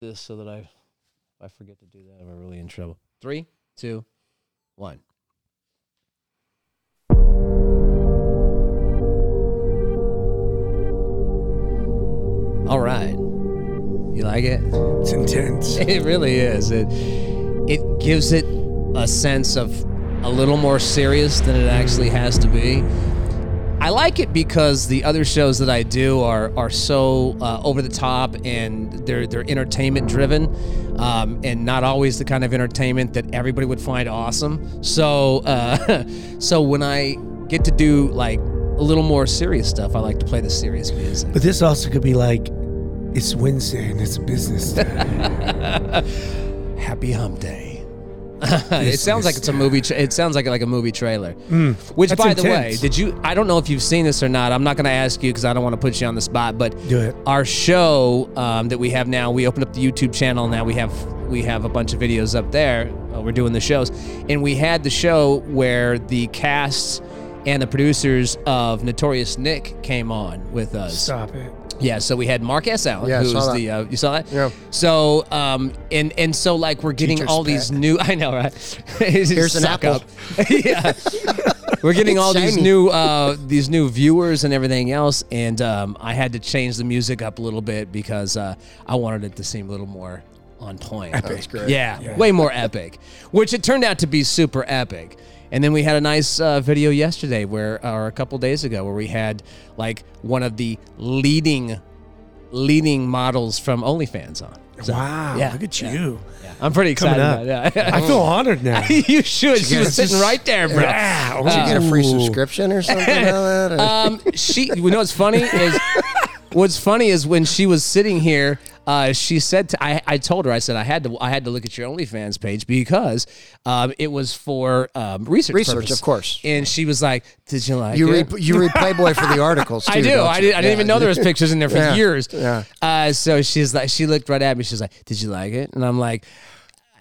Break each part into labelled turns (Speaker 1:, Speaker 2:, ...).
Speaker 1: this so that I, if I forget to do that, am I'm really in trouble. Three, two, one. All right. You like it?
Speaker 2: It's intense.
Speaker 1: It really is. It it gives it a sense of a little more serious than it actually has to be. I like it because the other shows that I do are are so uh, over the top and they're they're entertainment driven, um, and not always the kind of entertainment that everybody would find awesome. So uh, so when I get to do like a little more serious stuff, I like to play the serious music.
Speaker 2: But this also could be like, it's Wednesday and it's business day.
Speaker 1: Happy Hump Day. it sounds like it's a movie. Tra- it sounds like like a movie trailer. Which,
Speaker 2: That's
Speaker 1: by the way, did you? I don't know if you've seen this or not. I'm not going to ask you because I don't want to put you on the spot. But our show um, that we have now, we opened up the YouTube channel. Now we have we have a bunch of videos up there. Uh, we're doing the shows, and we had the show where the casts and the producers of Notorious Nick came on with us.
Speaker 2: Stop it.
Speaker 1: Yeah, so we had Mark S. Allen,
Speaker 3: Yeah,
Speaker 1: who's the uh, you saw that?
Speaker 3: Yeah.
Speaker 1: So um and and so like we're getting
Speaker 3: Teacher's
Speaker 1: all these new I know right.
Speaker 3: Here's an apple.
Speaker 1: up. yeah. We're getting all these new uh these new viewers and everything else and um I had to change the music up a little bit because uh I wanted it to seem a little more on point.
Speaker 3: That's great.
Speaker 1: Yeah, way more epic, which it turned out to be super epic. And then we had a nice uh, video yesterday, where or a couple days ago, where we had like one of the leading, leading models from OnlyFans on. So,
Speaker 2: Wow.
Speaker 1: yeah,
Speaker 2: Look at
Speaker 1: yeah,
Speaker 2: you.
Speaker 1: yeah. I'm pretty excited about it.
Speaker 2: I feel honored now.
Speaker 1: you should. She was
Speaker 3: gets
Speaker 1: sitting
Speaker 3: this-
Speaker 1: right there, bro.
Speaker 2: Yeah.
Speaker 3: Did you get a free
Speaker 2: Ooh.
Speaker 3: subscription or something like that? or-
Speaker 1: Um, she. You know what's funny is, what's funny is when she was sitting here, uh, she said to, I, I told her I said I had to I had to look at your OnlyFans page because um, it was for um, research
Speaker 3: Research,
Speaker 1: purpose.
Speaker 3: of course.
Speaker 1: And she was like, "Did you like
Speaker 3: you
Speaker 1: it?"
Speaker 3: read you read Playboy for the articles. Too,
Speaker 1: I do. I, did, I didn't
Speaker 3: Yeah.
Speaker 1: even know there was pictures in there for
Speaker 3: Yeah.
Speaker 1: years.
Speaker 3: Yeah.
Speaker 1: Uh, so she's like, she looked right at me. She's like, "Did you like it?" And I'm like.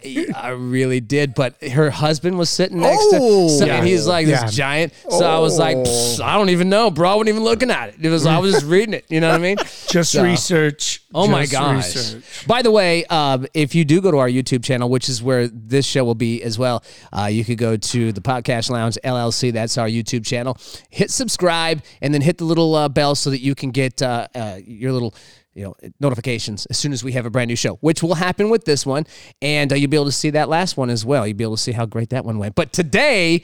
Speaker 1: "I- I really did, but her husband was sitting next
Speaker 3: Oh.
Speaker 1: to, so,
Speaker 2: Yeah.
Speaker 1: and he's like
Speaker 2: Yeah.
Speaker 1: this giant. So I was like,
Speaker 3: Oh.
Speaker 1: I don't even know, bro. I wasn't even looking at it. It was, I was just reading it. You know what I mean?
Speaker 2: Just
Speaker 1: So-
Speaker 2: research.
Speaker 1: Oh my
Speaker 2: just
Speaker 1: gosh!
Speaker 2: research.
Speaker 1: By the way, um, if you do go to our YouTube channel, which is where this show will be as well, uh, you could go to the Podcast Lounge LLC. That's our YouTube channel. Hit subscribe and then hit the little uh, bell so that you can get uh, uh, your little. You know, notifications as soon as we have a brand new show, which will happen with this one, and uh, you'll be able to see that last one as well. You'll be able to see how great that one went. But today,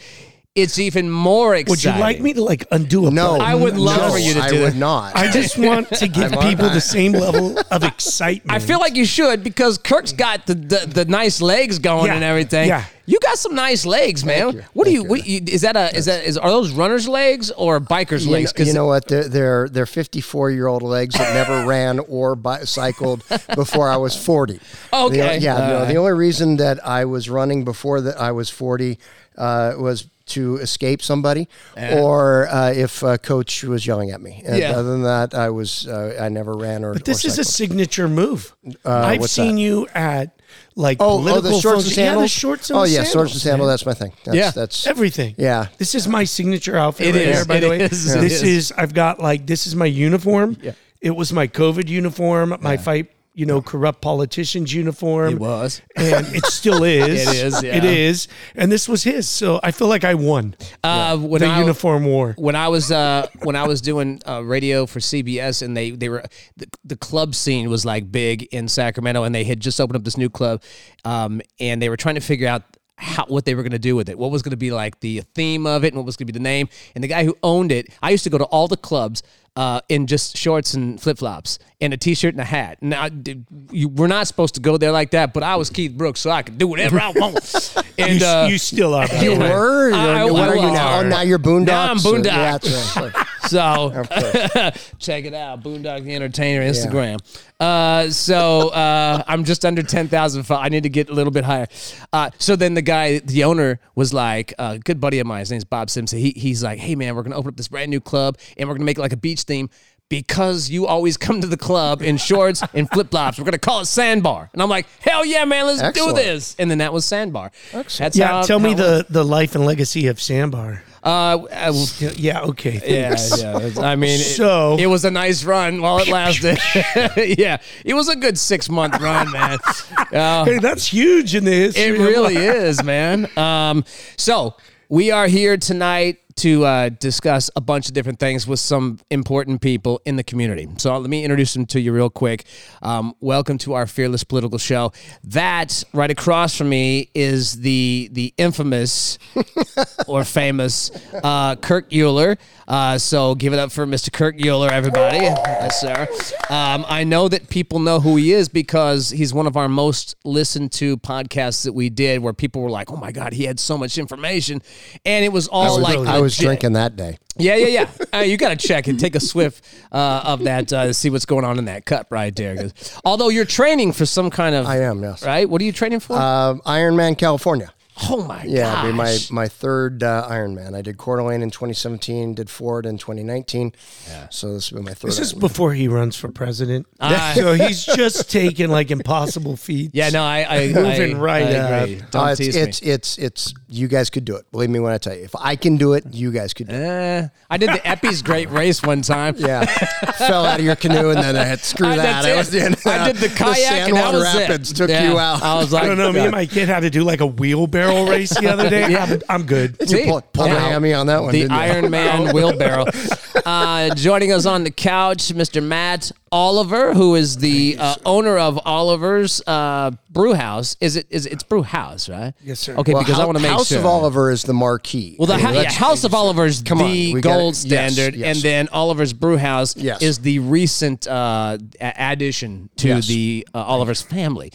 Speaker 1: it's even more exciting.
Speaker 2: Would you like me to like undo a
Speaker 3: No,
Speaker 2: button?
Speaker 1: I would love
Speaker 3: no,
Speaker 1: for you to
Speaker 3: I
Speaker 1: do
Speaker 3: would
Speaker 1: that.
Speaker 3: not.
Speaker 2: I just want to give people the same level of excitement.
Speaker 1: I feel like you should because Kirk's got the, the, the nice legs going
Speaker 2: Yeah,
Speaker 1: and everything.
Speaker 2: yeah.
Speaker 1: You got some nice legs, man.
Speaker 3: you,
Speaker 1: What do you, what you? Is that a? Is that? Is are those runners' legs or bikers'
Speaker 3: You
Speaker 1: legs?
Speaker 3: know, you know what? They're they're they're 54 year old legs that never ran or bicycled before I was 40.
Speaker 1: Okay.
Speaker 3: The- yeah. no, the only reason that I was running before that I was 40 uh, was to escape somebody, or uh, if a coach was yelling at me. And
Speaker 1: Yeah.
Speaker 3: Other than that, I was uh, I never ran or.
Speaker 2: But this
Speaker 3: or
Speaker 2: is a signature move. I've
Speaker 3: what's
Speaker 2: seen you at like
Speaker 3: Oh, oh, the shorts and
Speaker 2: functions. Yeah, the
Speaker 3: sandals.
Speaker 2: shorts and
Speaker 3: oh yeah,
Speaker 2: sandals,
Speaker 3: shorts and sandals. That's my thing. That's,
Speaker 1: Yeah.
Speaker 3: that's
Speaker 2: everything.
Speaker 3: yeah.
Speaker 2: This is my signature outfit
Speaker 1: It
Speaker 2: right
Speaker 1: is,
Speaker 2: here, by
Speaker 1: it
Speaker 2: the way.
Speaker 1: is, it
Speaker 2: This
Speaker 1: is.
Speaker 2: is I've got like this is my uniform. Yeah. It was my COVID uniform, my fight, you know, corrupt politicians uniform.
Speaker 1: It was.
Speaker 2: And it still is.
Speaker 1: It is, yeah.
Speaker 2: It is. And this was his. So I feel like I won
Speaker 1: Uh, when
Speaker 2: the
Speaker 1: I,
Speaker 2: uniform war.
Speaker 1: when I was uh, when I was doing uh, radio for CBS, and they they were the, the club scene was like big in Sacramento, and they had just opened up this new club, um, and they were trying to figure out how what they were going to do with it, what was going to be like the theme of it, and what was going to be the name. And the guy who owned it, I used to go to all the clubs. Uh, in just shorts and flip flops and a t shirt and a hat. Now, d- you, we're not supposed to go there like that, but I was Keith Brooks, so I could do whatever I want. And
Speaker 2: You,
Speaker 1: uh,
Speaker 2: you still are.
Speaker 3: You were.
Speaker 1: I- I-
Speaker 3: Where are you now? Oh, now you're Boondocks.
Speaker 1: Now I'm
Speaker 3: or-
Speaker 1: Boondock.
Speaker 3: Yeah, that's right.
Speaker 1: So check it out, Boondock the Entertainer Instagram. Uh, so uh, I'm just under ten thousand. I need to get a little bit higher. Uh, so then the guy, the owner, was like, a good buddy of mine. His name's Bob Simpson. He, he's like, hey man, we're gonna open up this brand new club, and we're gonna make it like a beach theme. Because you always come to the club in shorts and flip flops, we're gonna call it Sandbar, and I'm like, hell yeah, man, let's
Speaker 3: Excellent.
Speaker 1: do this. And then that was Sandbar. That's
Speaker 2: Yeah,
Speaker 1: how-
Speaker 2: tell me
Speaker 1: how-
Speaker 2: the, the life and legacy of Sandbar.
Speaker 1: Uh,
Speaker 2: Yeah, okay.
Speaker 1: yeah, yeah. I mean,
Speaker 2: So-
Speaker 1: it, was a nice run while it lasted. yeah, it was a good six month run, man. Uh,
Speaker 2: Hey, that's huge in the history.
Speaker 1: it really is, man. Um, so we are here tonight to uh, discuss a bunch of different things with some important people in the community. So let me introduce them to you real quick. Um, welcome to our fearless political show. That right across from me is the the infamous or famous uh, Kirk Uhler. Uh, so give it up for Mr. Kirk Uhler, everybody. Yes, sir. Um, I know that people know who he is because he's one of our most listened to podcasts that we did, where people were like, "Oh my God, he had so much information," and it was all like
Speaker 3: I was drinking that day.
Speaker 1: Yeah, yeah, yeah. Uh, you got to check and take a swift uh, of that uh, to see what's going on in that cup right there. Although you're training for some kind of,
Speaker 3: I am, yes.
Speaker 1: right. What are you training for?
Speaker 3: Um, Ironman California.
Speaker 1: Oh my god.
Speaker 3: Yeah, it'll be my my third uh, Ironman. I did Coeur d'Alene in 2017, did Florida in 2019. Yeah. So this will be my third.
Speaker 2: This is before he runs for president.
Speaker 1: Ah.
Speaker 2: so he's just taking like impossible feats.
Speaker 1: Yeah, no, I, I
Speaker 2: Moving
Speaker 1: I,
Speaker 2: right
Speaker 1: I agree.
Speaker 2: up.
Speaker 1: Don't
Speaker 3: Uh, it's,
Speaker 1: tease
Speaker 3: it's
Speaker 1: me.
Speaker 3: it's it's it's you guys could do it. Believe me when I tell you. If I can do it, you guys could do it.
Speaker 1: Eh, I did the Eppie's Great Race one time.
Speaker 3: Yeah, fell out of your canoe and then I had screw
Speaker 1: I-
Speaker 3: that.
Speaker 1: that's
Speaker 3: That was the end.
Speaker 1: I did the kayak
Speaker 3: San
Speaker 1: and that
Speaker 3: Juan
Speaker 1: was it.
Speaker 3: Rapids took
Speaker 1: Yeah.
Speaker 3: you out.
Speaker 1: I was like,
Speaker 2: I don't know. Me and my kid had to do like a wheelbarrow race the other day.
Speaker 1: Yeah.
Speaker 2: I'm, I'm good.
Speaker 3: you
Speaker 1: See?
Speaker 3: pulled, pulled
Speaker 1: Yeah.
Speaker 3: a hammy on that one.
Speaker 1: the
Speaker 3: didn't you?
Speaker 1: Iron Man wheelbarrow. Uh, joining us on the couch, Mr. Matt Oliver, who is the uh, owner of Oliver's uh, Brew House. Is it? Is it, it's Brew House, right?
Speaker 2: Yes, sir.
Speaker 1: Okay,
Speaker 3: Well,
Speaker 1: because I
Speaker 3: Hou-
Speaker 1: want to make sure
Speaker 3: House
Speaker 1: sure.
Speaker 3: of Oliver is the marquee.
Speaker 1: Well, the hou- yeah, House of Oliver is
Speaker 3: Come on,
Speaker 1: the
Speaker 3: we gotta-
Speaker 1: gold
Speaker 3: yes,
Speaker 1: standard,
Speaker 3: yes.
Speaker 1: and then Oliver's Brew House
Speaker 3: Yes.
Speaker 1: is the recent uh, a- addition to
Speaker 3: Yes.
Speaker 1: the uh, Oliver's family.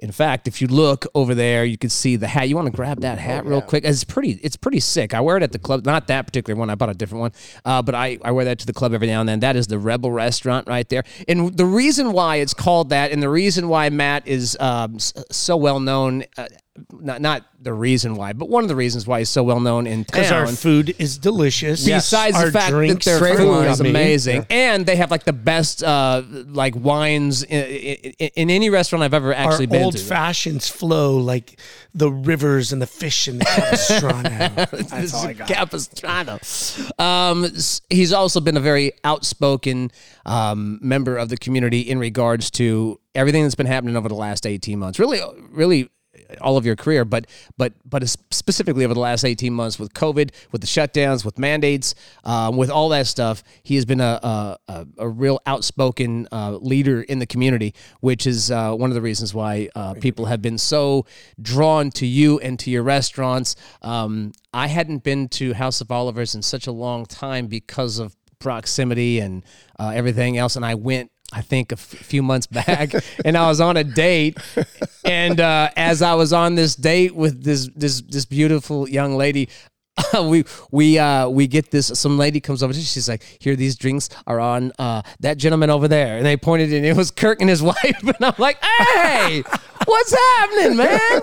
Speaker 1: In fact, if you look over there, you can see the hat. You want to grab that hat real quick? It's pretty. It's pretty sick. I wear it at the club. Not that particular one. I bought a different one, uh, but I, I wear that to the club every now and then. That is the Rebel Restaurant right there. And the reason why it's called that, and the reason why Matt is um, so well known. Not, not the reason why, but one of the reasons why he's so well known in town.
Speaker 2: Because our food is delicious.
Speaker 1: Besides
Speaker 2: our
Speaker 1: the fact that their food is amazing, and they have like the best uh, like wines in, in, in any restaurant I've ever
Speaker 2: Our
Speaker 1: actually been
Speaker 2: old
Speaker 1: to.
Speaker 2: Old fashions flow like the rivers and the fish in the Capistrano. That's all I got.
Speaker 1: Capistrano. Um, he's also been a very outspoken um, member of the community in regards to everything that's been happening over the last 18 months. Really, really all of your career, but but but specifically over the last 18 months with COVID, with the shutdowns, with mandates, um, with all that stuff, he has been a a, a, a real outspoken uh, leader in the community, which is uh, one of the reasons why uh, people have been so drawn to you and to your restaurants. Um, I hadn't been to House of Oliver's in such a long time because of proximity and uh, everything else, and I went I think a f- few months back, and I was on a date, and uh, as I was on this date with this this this beautiful young lady. we we uh we get this some lady comes over she's like here these drinks are on uh that gentleman over there and they pointed and it was Kirk and his wife and I'm like hey what's happening man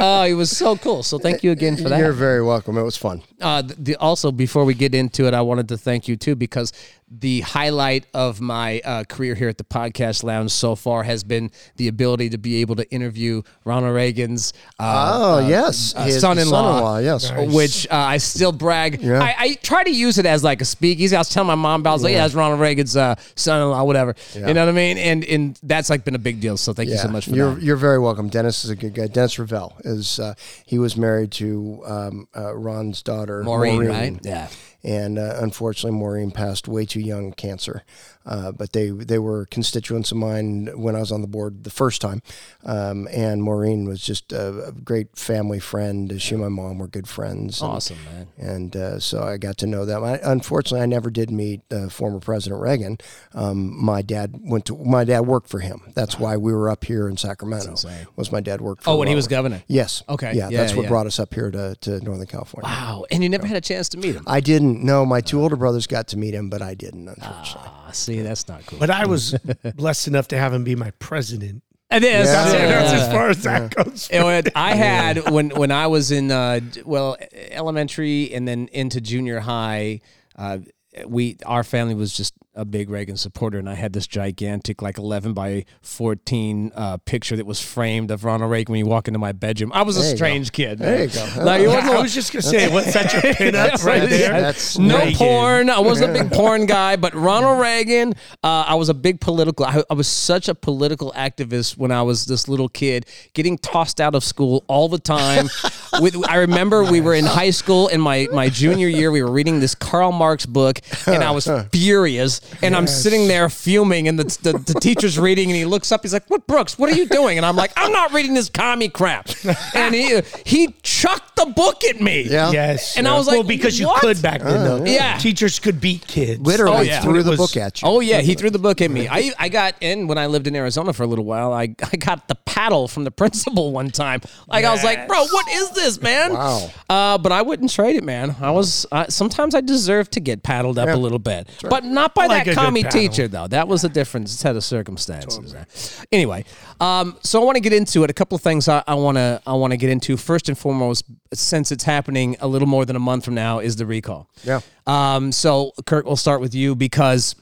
Speaker 1: oh it was so cool so thank you again for that
Speaker 3: You're very welcome. It was fun.
Speaker 1: uh, the, the, also, before we get into it, I wanted to thank you too because the highlight of my uh, career here at the Podcast Lounge so far has been the ability to be able to interview Ronald Reagan's uh,
Speaker 3: Oh
Speaker 1: uh,
Speaker 3: yes,
Speaker 1: uh,
Speaker 3: His
Speaker 1: son-in-law,
Speaker 3: son-in-law. Yes.
Speaker 1: which uh, I still brag.
Speaker 3: Yeah.
Speaker 1: I, I try to use it as like a speakeasy. I was telling my mom about, I was like, yeah, that's Ronald Reagan's uh, son-in-law, whatever.
Speaker 3: Yeah.
Speaker 1: You know what I mean? And and that's like been a big deal. So thank you so much for
Speaker 3: you're
Speaker 1: that.
Speaker 3: you're very welcome. Dennis is a good guy. Dennis Revell is uh, he was married to um, uh, Ron's daughter
Speaker 1: Maureen, right? Yeah.
Speaker 3: and uh, unfortunately Maureen passed way too young cancer. Uh, but they they were constituents of mine when I was on the board the first time, um, and Maureen was just a, a great family friend. She and my mom were good friends. and-
Speaker 1: Awesome, man.
Speaker 3: and uh, so I got to know them. I, unfortunately, I never did meet uh, former President Reagan. Um, my dad went to my dad worked for him. That's why we were up here in Sacramento. Was my dad worked? for
Speaker 1: Oh, when he was governor.
Speaker 3: Yes.
Speaker 1: Okay.
Speaker 3: Yeah,
Speaker 1: Yeah,
Speaker 3: that's what
Speaker 1: yeah.
Speaker 3: brought us up here to, to Northern California.
Speaker 1: Wow. And you never had a chance to meet him.
Speaker 3: I didn't. No, my two older brothers got to meet him, but I didn't. Unfortunately.
Speaker 1: Ah, see, that's not cool.
Speaker 2: But I was blessed enough to have him be my president.
Speaker 1: It is.
Speaker 3: Yeah.
Speaker 2: That's, that's as far as that goes.
Speaker 1: It would- I had when when I was in uh, well elementary and then into junior high. Uh, we our family was just a big Reagan supporter, and I had this gigantic, like 11 by 14 uh, picture that was framed of Ronald Reagan when you walk into my bedroom. I was a
Speaker 3: There you
Speaker 1: strange kid.
Speaker 3: There
Speaker 1: man.
Speaker 3: you go.
Speaker 1: Like, it
Speaker 2: I
Speaker 1: wasn't-
Speaker 2: just gonna say, what's that your pinup right there?
Speaker 3: That's
Speaker 1: no
Speaker 2: Reagan.
Speaker 1: porn. I wasn't a big porn guy, but Ronald Reagan. Uh, I was a big political. I, I was such a political activist when I was this little kid, getting tossed out of school all the time. With I remember we were in high school in my my junior year. We were reading this Karl Marx book, and I was furious. And I'm sitting there fuming, and the, the the teacher's reading, and he looks up. He's like, "What, Brooks? What are you doing?" And I'm like, "I'm not reading this commie crap." And he he chucked the book at me.
Speaker 3: Yeah.
Speaker 2: Yes.
Speaker 1: And I was like,
Speaker 2: well,
Speaker 1: like,
Speaker 2: because you could back then, though.
Speaker 1: yeah.
Speaker 2: Teachers could beat kids.
Speaker 3: Literally
Speaker 1: Oh, yeah.
Speaker 3: threw the
Speaker 2: was-
Speaker 3: book at you.
Speaker 1: Oh yeah, he threw the book at me. I I got in when I lived in Arizona for a little while. I, I got the paddle from the principal one time. Like I was like, bro, what is this, man?
Speaker 3: Wow.
Speaker 1: Uh, but I wouldn't trade it, man. I was uh, sometimes I deserve to get paddled up a little bit, but not by
Speaker 2: I like
Speaker 1: that
Speaker 2: a
Speaker 1: commie
Speaker 2: paddle.
Speaker 1: teacher though. That was a different set of circumstances. Anyway, um, so I want to get into it. A couple of things I want to I want to get into. First and foremost, since it's happening a little more than a month from now, is the recall.
Speaker 3: Yeah.
Speaker 1: Um, so Kirk, we'll start with you because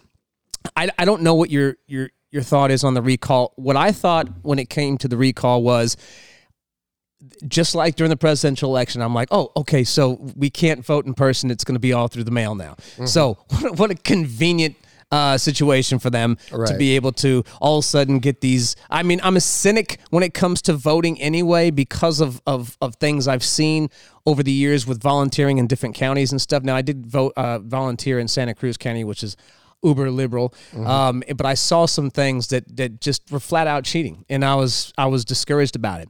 Speaker 1: I, I don't know what your your your thought is on the recall. What I thought when it came to the recall was just like during the presidential election, I'm like, oh, okay, so we can't vote in person. It's going to be all through the mail now. So what a, what a convenient uh, situation for them to be able to all of a sudden get these. I mean, I'm a cynic when it comes to voting anyway because of, of, of things I've seen over the years with volunteering in different counties and stuff. Now, I did vote uh, volunteer in Santa Cruz County, which is uber liberal. Um, but I saw some things that that just were flat out cheating, and I was I was discouraged about it.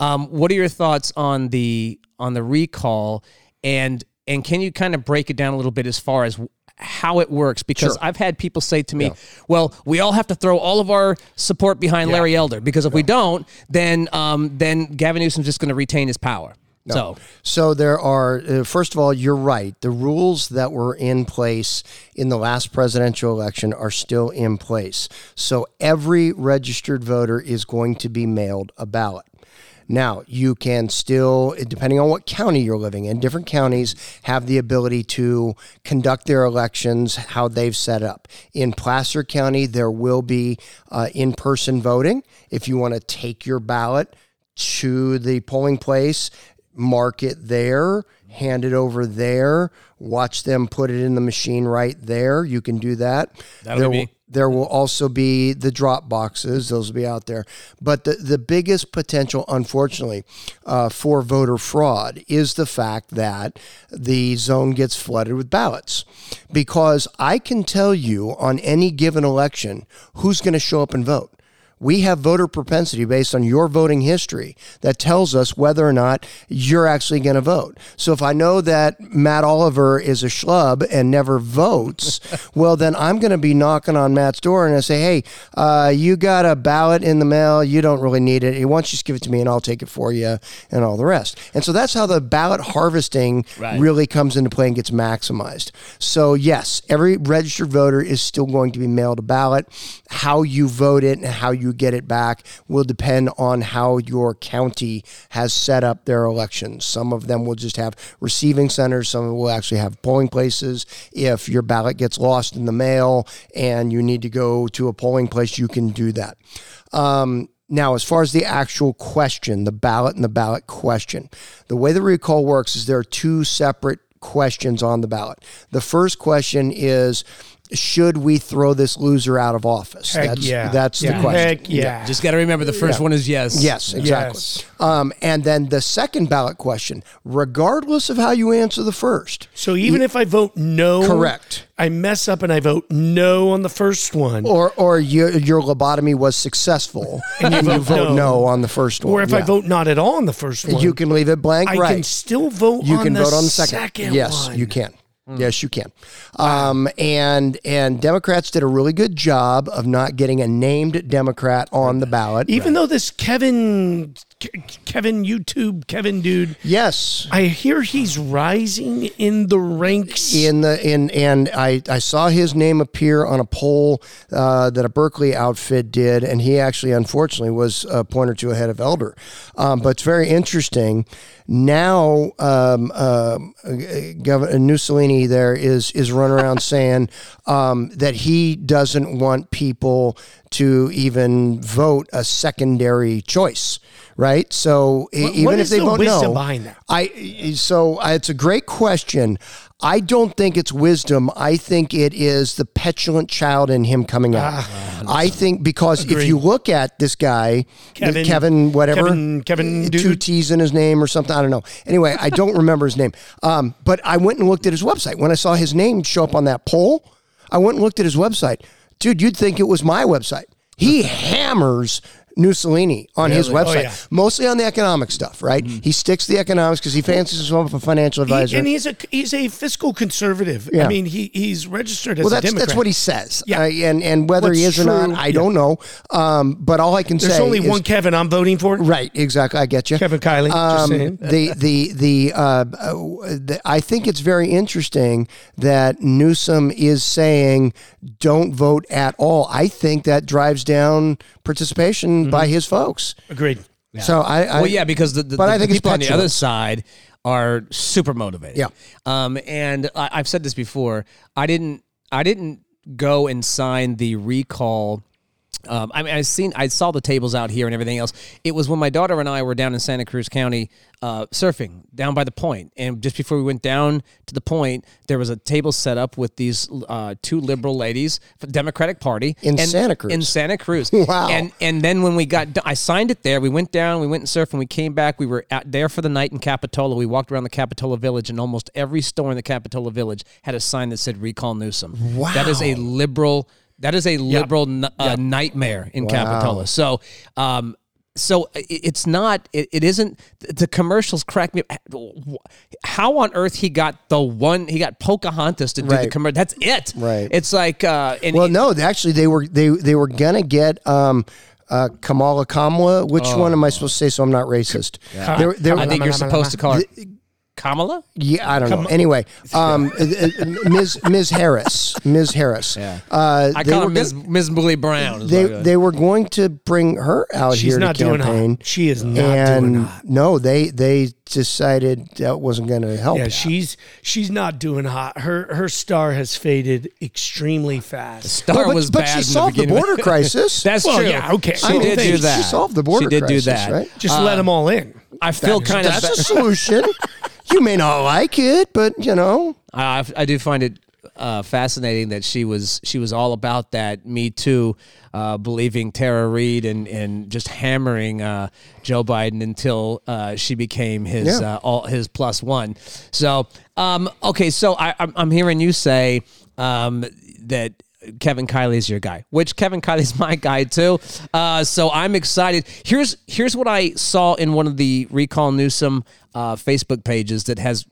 Speaker 1: Um, what are your thoughts on the on the recall, and and can you kind of break it down a little bit as far as how it works? Because
Speaker 3: Sure.
Speaker 1: I've had people say to me, "Well, we all have to throw all of our support behind Larry Elder because if we don't, then um, then Gavin Newsom's just going to retain his power." So
Speaker 3: So there are, uh, first of all, you're right. The rules that were in place in the last presidential election are still in place. So every registered voter is going to be mailed a ballot. Now, you can still, depending on what county you're living in, different counties have the ability to conduct their elections how they've set up. In Placer County, there will be uh, in person voting. If you want to take your ballot to the polling place, mark it there, hand it over there, watch them put it in the machine right there. You can do that.
Speaker 1: That'll
Speaker 3: there
Speaker 1: be
Speaker 3: will. There will also be the drop boxes; those will be out there. But the the biggest potential, unfortunately, uh, for voter fraud is the fact that the zone gets flooded with ballots. Because I can tell you on any given election who's going to show up and vote. We have voter propensity based on your voting history that tells us whether or not you're actually going to vote. So if I know that Matt Oliver is a schlub and never votes, well, then I'm going to be knocking on Matt's door and I say, hey, uh, you got a ballot in the mail. You don't really need it. Why don't you just give it to me and I'll take it for you and all the rest. And so that's how the ballot harvesting
Speaker 1: Right.
Speaker 3: really comes into play and gets maximized. So, yes, every registered voter is still going to be mailed a ballot. How you vote it and how you get it back will depend on how your county has set up their elections. Some of them will just have receiving centers, some will actually have polling places. If your ballot gets lost in the mail and you need to go to a polling place, you can do that. Um, now, as far as the actual question, the ballot and the ballot question, the way the recall works is there are two separate questions on the ballot. The first question is should we throw this loser out of office?
Speaker 2: Heck
Speaker 3: that's
Speaker 2: yeah.
Speaker 3: that's
Speaker 2: Yeah.
Speaker 3: the question.
Speaker 2: Heck yeah.
Speaker 1: just got to remember the first one is yes.
Speaker 3: Yes, exactly.
Speaker 2: Yes.
Speaker 3: Um, and then the second ballot question, regardless of how you answer the first,
Speaker 2: So even if I vote no,
Speaker 3: Correct.
Speaker 2: I mess up and I vote no on the first one,
Speaker 3: or or your your lobotomy was successful and you,
Speaker 2: vote
Speaker 3: vote no.
Speaker 2: no.
Speaker 3: on the first one,
Speaker 2: or if I vote not at all on the first one,
Speaker 3: you can leave it blank.
Speaker 2: I
Speaker 3: right.
Speaker 2: can still vote.
Speaker 3: you
Speaker 2: on
Speaker 3: can
Speaker 2: the
Speaker 3: vote on the second. yes,
Speaker 2: one.
Speaker 3: you can. Yes, you can. Um, and and Democrats did a really good job of not getting a named Democrat on the ballot.
Speaker 2: Even though this Kevin, Ke- Kevin YouTube, Kevin dude,
Speaker 3: yes,
Speaker 2: I hear he's rising in the ranks.
Speaker 3: in the in and I I saw his name appear on a poll uh, that a Berkeley outfit did, and he actually unfortunately was a point or two ahead of Elder. Um, but it's very interesting. Now, um, uh, Governor Mussolini Mussolini there is is run around saying um, that he doesn't want people to even vote a secondary choice, right? So
Speaker 2: What-
Speaker 3: even
Speaker 2: what
Speaker 3: if they
Speaker 2: the
Speaker 3: vote no,
Speaker 2: behind that?
Speaker 3: I so it's a great question. I don't think it's wisdom. I think it is the petulant child in him coming out.
Speaker 2: Ah,
Speaker 3: I think because if you look at this guy,
Speaker 2: Kevin-
Speaker 3: Kevin, whatever,
Speaker 2: Kevin- Kevin
Speaker 3: two
Speaker 2: dude.
Speaker 3: T's in his name or something. I don't know. Anyway, I don't remember his name. Um, but I went and looked at his website when I saw his name show up on that poll. I went and looked at his website, dude. You'd think it was my website. He hammers Mussolini on his website,
Speaker 2: Oh, yeah. Mm-hmm.
Speaker 3: mostly on the economic stuff, right? He sticks to the economics because he fancies himself a financial
Speaker 2: He-
Speaker 3: advisor.
Speaker 2: and he's a he's a fiscal conservative.
Speaker 3: Yeah.
Speaker 2: I mean, he he's registered as
Speaker 3: well,
Speaker 2: a
Speaker 3: that's
Speaker 2: Democrat.
Speaker 3: that's what he says.
Speaker 2: Yeah.
Speaker 3: Uh, and and whether he
Speaker 2: What's
Speaker 3: is or not, I
Speaker 2: yeah.
Speaker 3: don't know. Um, but all I can say.
Speaker 2: There's
Speaker 3: say
Speaker 2: only
Speaker 3: is,
Speaker 2: one Kevin I'm voting for.
Speaker 3: Right, exactly. I get you.
Speaker 2: Kevin Kiley.
Speaker 3: Um, the the the, uh, uh, the I think it's very interesting that Newsom is saying don't vote at all. I think that drives down participation by his folks.
Speaker 2: Agreed.
Speaker 3: So I, I
Speaker 1: well, yeah, because the, the,
Speaker 3: but
Speaker 1: the
Speaker 3: I think it's
Speaker 1: people on the other side are super motivated.
Speaker 3: Yeah.
Speaker 1: Um, and I, I've said this before. I didn't. I didn't go and sign the recall. Um, I mean, I seen, I saw the tables out here and everything else. It was when my daughter and I were down in Santa Cruz County uh, surfing down by the point, and just before we went down to the point, there was a table set up with these uh, two liberal ladies, Democratic Party
Speaker 3: In
Speaker 1: and-
Speaker 3: Santa Cruz.
Speaker 1: In Santa Cruz.
Speaker 3: Wow.
Speaker 1: And and then when we got, I signed it there. We went down, we went and surfed, and we came back. We were out there for the night in Capitola. We walked around the Capitola Village, and almost every store in the Capitola Village had a sign that said "Recall Newsom."
Speaker 3: Wow.
Speaker 1: That is a liberal. That is a liberal n- uh, nightmare in Capitola. So. Um, so it's not. It, it isn't. The commercials crack me. How on earth he got the one? He got Pocahontas to do the commercial. That's it.
Speaker 3: Right.
Speaker 1: It's like. Uh,
Speaker 3: well, no, actually they were they they were gonna get. Um, uh, Kamala Kamala. Which one am I supposed to say so I'm not racist? They were- they were-
Speaker 1: I think you're supposed to call her Kamala.
Speaker 3: Yeah, I don't know. Anyway, um, uh, uh, Ms. Ms. Harris, Ms. Harris.
Speaker 1: Yeah.
Speaker 3: Uh,
Speaker 1: I
Speaker 3: they
Speaker 1: call her Ms.
Speaker 3: gonna-
Speaker 1: Ms. Willie Brown. It's
Speaker 3: They they were going to bring her out here.
Speaker 2: She's
Speaker 3: here
Speaker 2: not
Speaker 3: to
Speaker 2: doing
Speaker 3: campaign.
Speaker 2: hot. She is not
Speaker 3: and
Speaker 2: doing hot.
Speaker 3: no, they they decided that wasn't going to help.
Speaker 2: Yeah, she's she's not doing hot. Her her star has faded extremely fast.
Speaker 1: Star
Speaker 3: Well, but,
Speaker 1: was
Speaker 3: but
Speaker 1: bad
Speaker 3: she
Speaker 1: in the
Speaker 3: solved the, border crisis.
Speaker 1: That's
Speaker 2: Well,
Speaker 1: true.
Speaker 2: yeah, okay.
Speaker 1: She
Speaker 2: I
Speaker 1: did
Speaker 2: they-
Speaker 1: do
Speaker 2: she
Speaker 3: solved the border
Speaker 1: She did do that.
Speaker 3: right?
Speaker 2: Just let them all in.
Speaker 1: I feel kind of.
Speaker 3: That's a solution. you may not like it, but you know.
Speaker 1: I, I do find it uh, fascinating that she was she was all about that Me Too, uh, believing Tara Reade and and just hammering uh, Joe Biden until uh, she became his
Speaker 3: Yeah.
Speaker 1: uh, all his plus one. So um, okay, so I, I'm, I'm hearing you say um, that. Kevin Kiley is your guy, which Kevin Kiley is my guy too. Uh, so I'm excited. Here's here's what I saw in one of the Recall Newsom uh, Facebook pages that has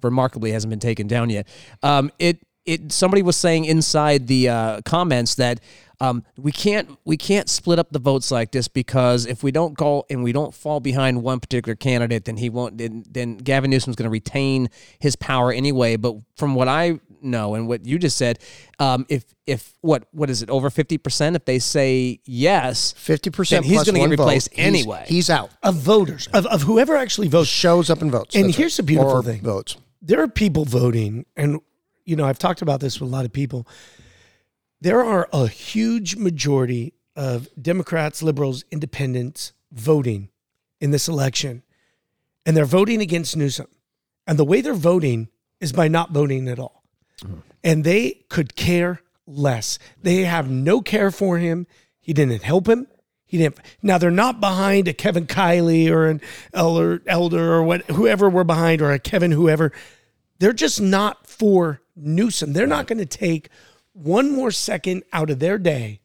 Speaker 1: remarkably hasn't been taken down yet. Um, it it somebody was saying inside the uh, comments that um, we can't we can't split up the votes like this because if we don't go and we don't fall behind one particular candidate, then he won't. Then, then Gavin Newsom's going to retain his power anyway. But from what I know and what you just said, um, if if what what is it over fifty percent? If they say yes,
Speaker 3: Fifty percent.
Speaker 1: He's gonna get replaced anyway.
Speaker 3: He's, out.
Speaker 2: Of voters, of, of whoever actually votes.
Speaker 3: Shows up and votes.
Speaker 2: And
Speaker 3: That's
Speaker 2: here's the beautiful
Speaker 3: Or
Speaker 2: thing.
Speaker 3: Votes.
Speaker 2: there are people voting, and you know, I've talked about this with a lot of people. There are a huge majority of Democrats, liberals, independents voting in this election, and they're voting against Newsom. And the way they're voting is by not voting at all. Mm-hmm. And they could care less. They have no care for him. He didn't help him. He didn't. Now they're not behind a Kevin Kiley or an Elder, Elder or what, whoever we're behind, or a Kevin whoever. They're just not for Newsom. They're not going to take one more second out of their day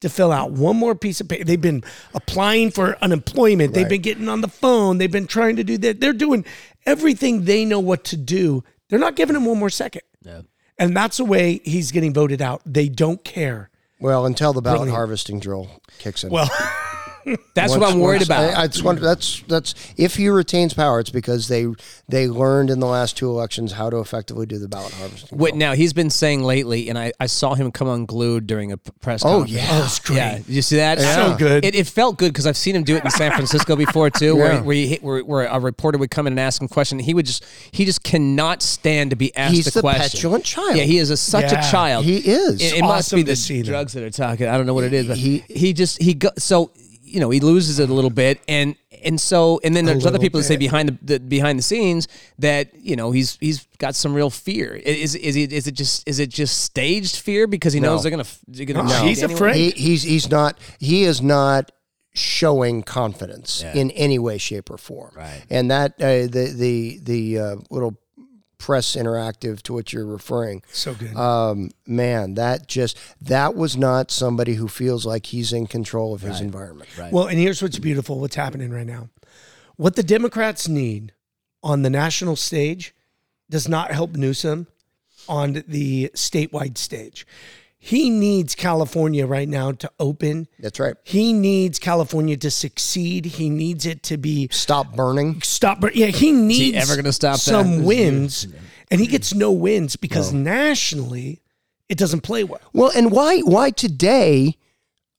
Speaker 2: to fill out one more piece of paper. They've been applying for unemployment. They've been getting on the phone. They've been trying to do that. They're doing everything they know what to do. They're not giving him one more second. Yeah. And that's the way he's getting voted out. They don't care.
Speaker 3: Well, until the ballot
Speaker 2: Brilliant.
Speaker 3: harvesting drill kicks in.
Speaker 2: Well,
Speaker 1: That's
Speaker 3: Once-
Speaker 1: what I'm worried
Speaker 3: once-
Speaker 1: about.
Speaker 3: I, I just wonder, that's that's if he retains power, it's because they they learned in the last two elections how to effectively do the ballot harvesting.
Speaker 1: Wait, now he's been saying lately, and I, I saw him come unglued during a press
Speaker 3: Oh,
Speaker 1: conference.
Speaker 3: yeah.
Speaker 2: Oh, it's great.
Speaker 1: Yeah, you see that?
Speaker 3: Yeah.
Speaker 2: So good.
Speaker 1: It, it felt good because I've seen him do it in San Francisco before too, where
Speaker 3: Yeah.
Speaker 1: where, he, where where a reporter would come in and ask him a question. He would just he just cannot stand to be asked
Speaker 3: He's
Speaker 1: a
Speaker 3: the
Speaker 1: question.
Speaker 3: petulant child.
Speaker 1: Yeah, he is a, such
Speaker 2: Yeah.
Speaker 1: a child.
Speaker 3: He is.
Speaker 1: It, it must be the
Speaker 2: see that.
Speaker 1: drugs that are talking. I don't know what it is, but
Speaker 3: He-
Speaker 1: he he just he go, so you know he loses it a little bit and. And so, and then there's other
Speaker 2: little
Speaker 1: people that say behind the, the behind the scenes that you know he's he's got some real fear. Is is it is it just is it just staged fear because he knows they're gonna they're gonna
Speaker 2: No, he's
Speaker 1: anyway?
Speaker 2: afraid.
Speaker 3: he, he's he's not he is not showing confidence in any way, shape, or form.
Speaker 1: Right.
Speaker 3: And that uh, the the the uh, little press interactive to which you're referring.
Speaker 2: So good.
Speaker 3: Um, man, that just that was not somebody who feels like he's in control of his environment. Right.
Speaker 2: Well, and here's what's beautiful what's happening right now. What the Democrats need on the national stage does not help Newsom on the statewide stage. He needs California right now to open.
Speaker 3: That's right.
Speaker 2: He needs California to succeed. He needs it to be
Speaker 3: Stop burning.
Speaker 2: stop. but Yeah, he needs he
Speaker 1: ever gonna stop that?
Speaker 2: some wins, and he gets no wins because nationally it doesn't play well.
Speaker 3: Well, and why why today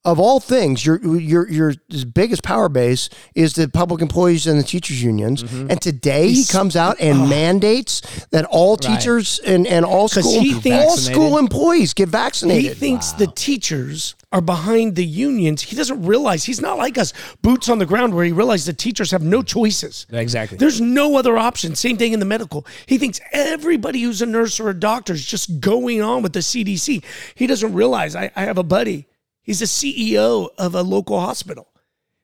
Speaker 3: of all things, your your your biggest power base is the public employees and the teachers unions.
Speaker 2: Mm-hmm.
Speaker 3: And today he comes out and mandates that all teachers and, and all
Speaker 2: 'Cause
Speaker 3: school all school employees get vaccinated.
Speaker 2: He thinks the teachers are behind the unions. He doesn't realize he's not like us, boots on the ground, where he realizes the teachers have no choices.
Speaker 1: Exactly.
Speaker 2: There's no other option. Same thing in the medical. He thinks everybody who's a nurse or a doctor is just going on with the CDC. He doesn't realize. I, I have a buddy. He's a CEO of a local hospital.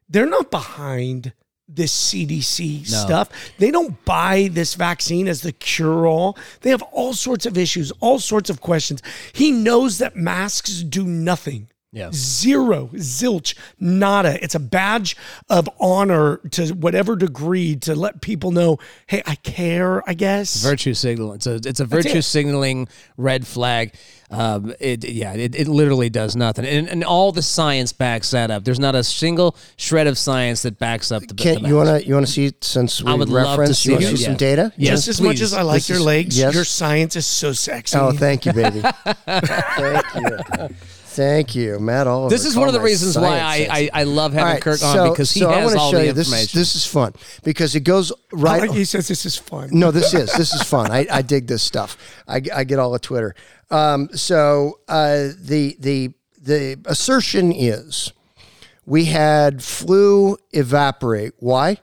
Speaker 2: They're not behind this CDC stuff. They don't buy this vaccine as the cure all. They have all sorts of issues, all sorts of questions. He knows that masks do nothing.
Speaker 1: Yeah.
Speaker 2: Zero, zilch, nada. It's a badge of honor to whatever degree to let people know, hey, I care, I guess.
Speaker 1: virtue signal. It's a it's a virtue
Speaker 2: it.
Speaker 1: signaling red flag. Um, it yeah, it, it literally does nothing, and, and all the science backs that up. There's not a single shred of science that backs up the.
Speaker 3: Can
Speaker 1: the
Speaker 3: you want to you want to see since we
Speaker 1: I would love to see
Speaker 3: you want to
Speaker 1: it,
Speaker 3: see some
Speaker 1: yeah.
Speaker 3: data?
Speaker 1: Yes,
Speaker 2: Just as much as I like
Speaker 3: This
Speaker 2: your
Speaker 3: is-
Speaker 2: legs,
Speaker 3: yes.
Speaker 2: your science is so sexy.
Speaker 3: Oh, thank you, baby. thank you. Thank you, Matt Oliver.
Speaker 1: This is one of the reasons why I. I, I love having
Speaker 3: All right,
Speaker 1: Kirk on
Speaker 3: so-
Speaker 1: because he
Speaker 3: so
Speaker 1: has
Speaker 3: wanna
Speaker 1: all
Speaker 3: show
Speaker 1: the
Speaker 3: you, this
Speaker 1: information.
Speaker 3: Is, this is fun because it goes right.
Speaker 2: like he says this is fun.
Speaker 3: No, this is this is fun. I, I dig this stuff. I, I get all the Twitter. Um, so uh, the the the assertion is we had flu evaporate. Why?